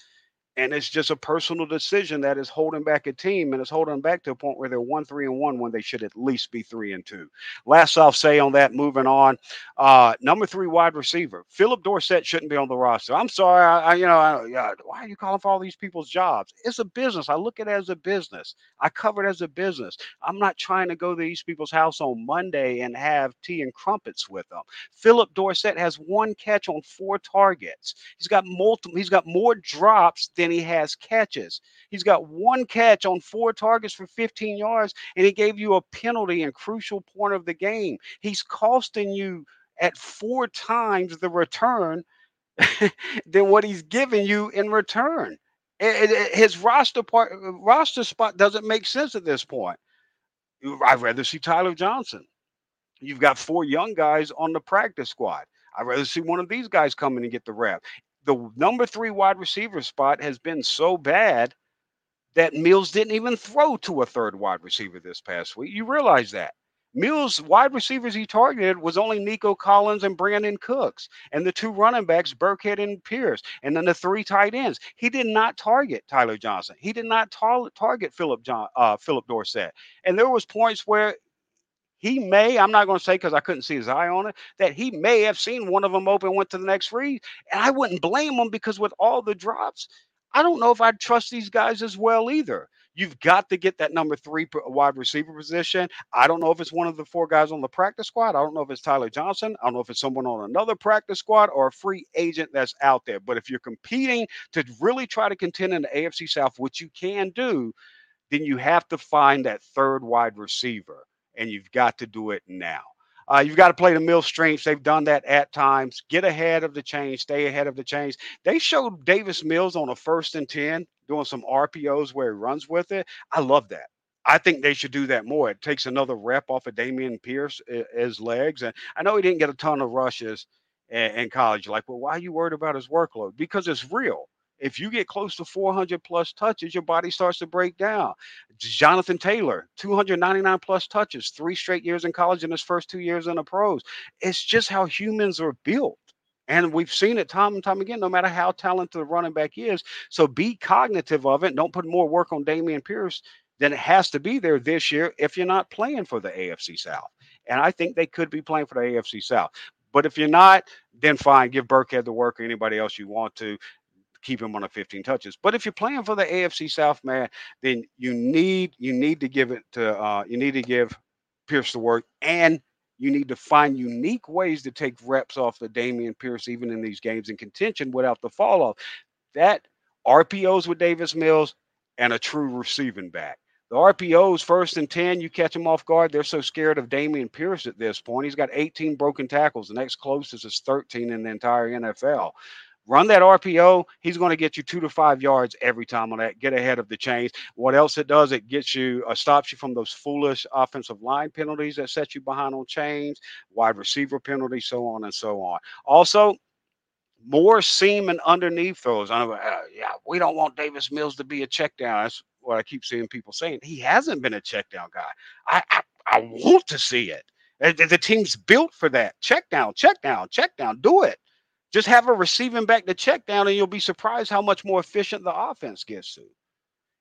and it's just a personal decision that is holding back a team and it's holding back to a point where they're one three and one when they should at least be three and two. Last I'll say on that, moving on, uh, number three wide receiver Phillip Dorsett shouldn't be on the roster. I'm sorry, I, I you know, I, why are you calling for all these people's jobs? It's a business. I look at it as a business. I cover it as a business. I'm not trying to go to these people's house on Monday and have tea and crumpets with them. Phillip Dorsett has one catch on four targets. He's got multiple. He's got more drops than he has catches. He's got one catch on four targets for 15 yards, and he gave you a penalty and crucial point of the game. He's costing you at four times the return than what he's giving you in return. his roster part, roster spot doesn't make sense at this point. I'd rather see Tyler Johnson. You've got four young guys on the practice squad. I'd rather see one of these guys come in and get the rep the number three wide receiver spot has been so bad that Mills didn't even throw to a third wide receiver this past week. You realize that. Mills' wide receivers he targeted was only Nico Collins and Brandin Cooks, and the two running backs, Burkhead and Pierce, and then the three tight ends. He did not target Tyler Johnson. He did not tar- target Philip John, uh, Phillip Dorsett. And there was points where he may, I'm not going to say because I couldn't see his eye on it, that he may have seen one of them open, went to the next read. And I wouldn't blame him because with all the drops, I don't know if I'd trust these guys as well either. You've got to get that number three wide receiver position. I don't know if it's one of the four guys on the practice squad. I don't know if it's Tyler Johnson. I don't know if it's someone on another practice squad or a free agent that's out there. But if you're competing to really try to contend in the AFC South, which you can do, then you have to find that third wide receiver and you've got to do it now. Uh, you've got to play the mill strengths. They've done that at times. Get ahead of the change. Stay ahead of the change. They showed Davis Mills on a first and 10 doing some RPOs where he runs with it. I love that. I think they should do that more. It takes another rep off of Dameon Pierce his legs. And I know he didn't get a ton of rushes in college. Like, well, why are you worried about his workload? Because it's real. If you get close to 400 plus touches, your body starts to break down. Jonathan Taylor, 299 plus touches, three straight years in college and his first two years in the pros. It's just how humans are built. And we've seen it time and time again, no matter how talented the running back is. So be cognitive of it. Don't put more work on Dameon Pierce than it has to be there this year if you're not playing for the AFC South. And I think they could be playing for the AFC South. But if you're not, then fine, give Burkhead the work or anybody else you want to keep him on a 15 touches. But if you're playing for the AFC South, man, then you need you need to give it to uh, you need to give Pierce the work, and you need to find unique ways to take reps off the Dameon Pierce even in these games in contention without the fall off. That RPOs with Davis Mills and a true receiving back. The RPOs first and 10, you catch them off guard. They're so scared of Dameon Pierce at this point. He's got 18 broken tackles. The next closest is 13 in the entire NFL. Run that RPO. He's going to get you two to five yards every time on that. Get ahead of the chains. What else it does? It gets you, uh, stops you from those foolish offensive line penalties that set you behind on chains, wide receiver penalties, so on and so on. Also, more seam and underneath throws. I know, uh, yeah, we don't want Davis Mills to be a check down. That's what I keep seeing people saying. He hasn't been a check down guy. I, I, I want to see it. The, the team's built for that. Check down, check down, check down. Do it. Just have a receiving back to check down, and you'll be surprised how much more efficient the offense gets to.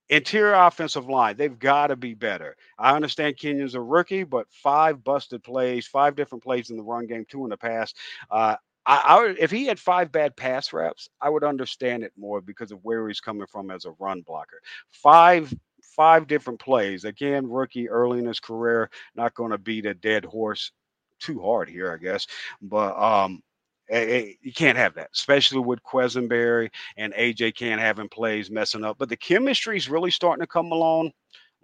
Interior offensive line, they've got to be better. I understand Kenyon's a rookie, but five busted plays, five different plays in the run game, two in the pass. Uh, I, I if he had five bad pass reps, I would understand it more because of where he's coming from as a run blocker. Five five different plays. Again, rookie early in his career, not going to beat a dead horse too hard here, I guess. But um, you can't have that, especially with Quessenberry and AJ can't have him plays messing up. But the chemistry is really starting to come along.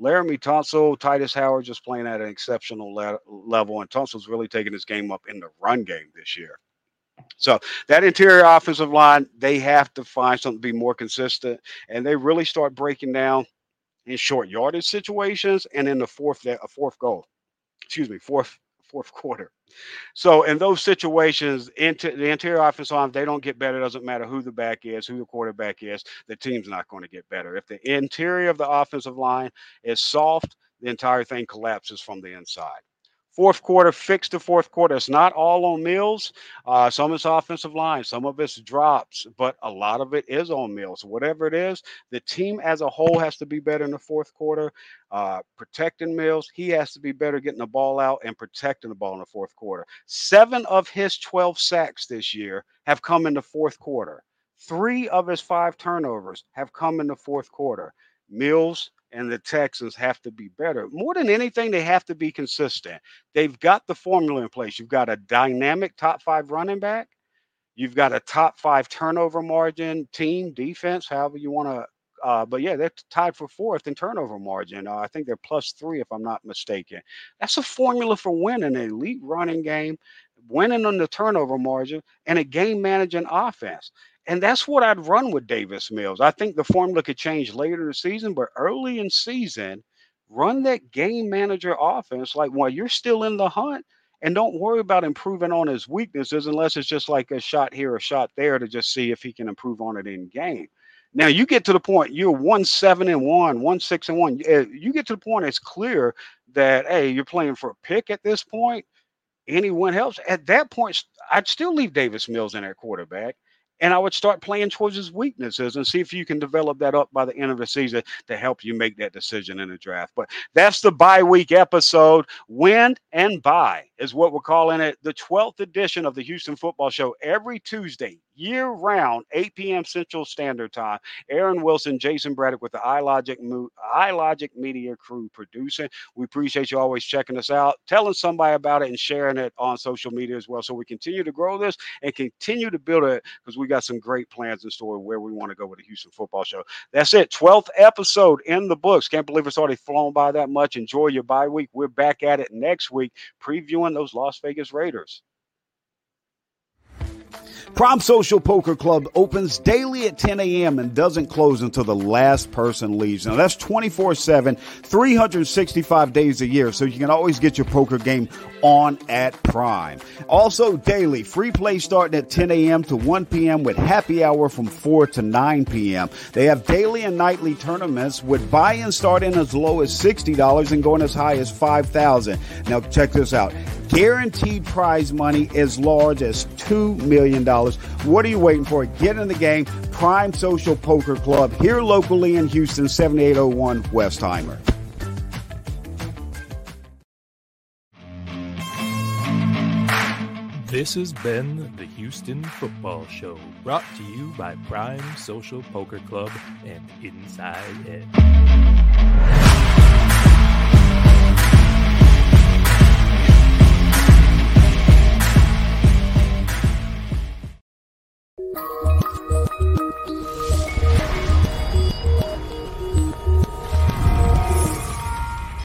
Laremy Tunsil, Tytus Howard just playing at an exceptional le- level, and Tunsil's really taking his game up in the run game this year. So that interior offensive line, they have to find something to be more consistent, and they really start breaking down in short yardage situations and in the fourth fourth goal. Excuse me, fourth fourth quarter. So in those situations, into the interior offensive line, they don't get better. It doesn't matter who the back is, who the quarterback is. The team's not going to get better. If the interior of the offensive line is soft, the entire thing collapses from the inside. Fourth quarter, fix the fourth quarter. It's not all on Mills. Uh, some of it's offensive line, some of it's drops, but a lot of it is on Mills. Whatever it is, the team as a whole has to be better in the fourth quarter. Uh, protecting Mills, he has to be better getting the ball out and protecting the ball in the fourth quarter. Seven of his 12 sacks this year have come in the fourth quarter. Three of his five turnovers have come in the fourth quarter. Mills and the Texans have to be better. More than anything, they have to be consistent. They've got the formula in place. You've got a dynamic top five running back. You've got a top five turnover margin team, defense, however you want to. Uh, but yeah, they're tied for fourth in turnover margin. Uh, I think they're plus three, if I'm not mistaken. That's a formula for winning an elite running game, winning on the turnover margin, and a game managing offense. And that's what I'd run with Davis Mills. I think the formula could change later in the season, but early in season, run that game manager offense like while you're still in the hunt and don't worry about improving on his weaknesses unless it's just like a shot here, a shot there to just see if he can improve on it in game. Now you get to the point you're one seven and one, one six and one. You get to the point it's clear that hey, you're playing for a pick at this point. Anyone helps at that point. I'd still leave Davis Mills in at quarterback and I would start playing towards his weaknesses and see if you can develop that up by the end of the season to help you make that decision in the draft. But that's the bye week episode. Win and buy is what we're calling it. The 12th edition of the Houston Football Show every Tuesday, year round, 8 p.m. Central Standard Time. Aaron Wilson, Jayson Braddock with the iLogic, iLogic Media crew producing. We appreciate you always checking us out, telling somebody about it, and sharing it on social media as well. So we continue to grow this and continue to build it because we got some great plans in store where we want to go with the Houston Football Show. That's it. 12th episode in the books. Can't believe it's already flown by that much. Enjoy your bye week. We're back at it next week, previewing those Las Vegas Raiders. Prime Social Poker Club opens daily at 10 a.m. and doesn't close until the last person leaves. Now that's 24 7, 365 days a year, so you can always get your poker game on at Prime. Also, daily free play starting at 10 a.m. to 1 p.m. with happy hour from 4 to 9 p.m. They have daily and nightly tournaments with buy-in starting as low as $60 and going as high as 5000 Now check this out. Guaranteed prize money as large as $2 million. What are you waiting for? Get in the game. Prime Social Poker Club here locally in Houston, 7801 Westheimer. This has been the Houston Football Show, brought to you by Prime Social Poker Club and Inside Edge.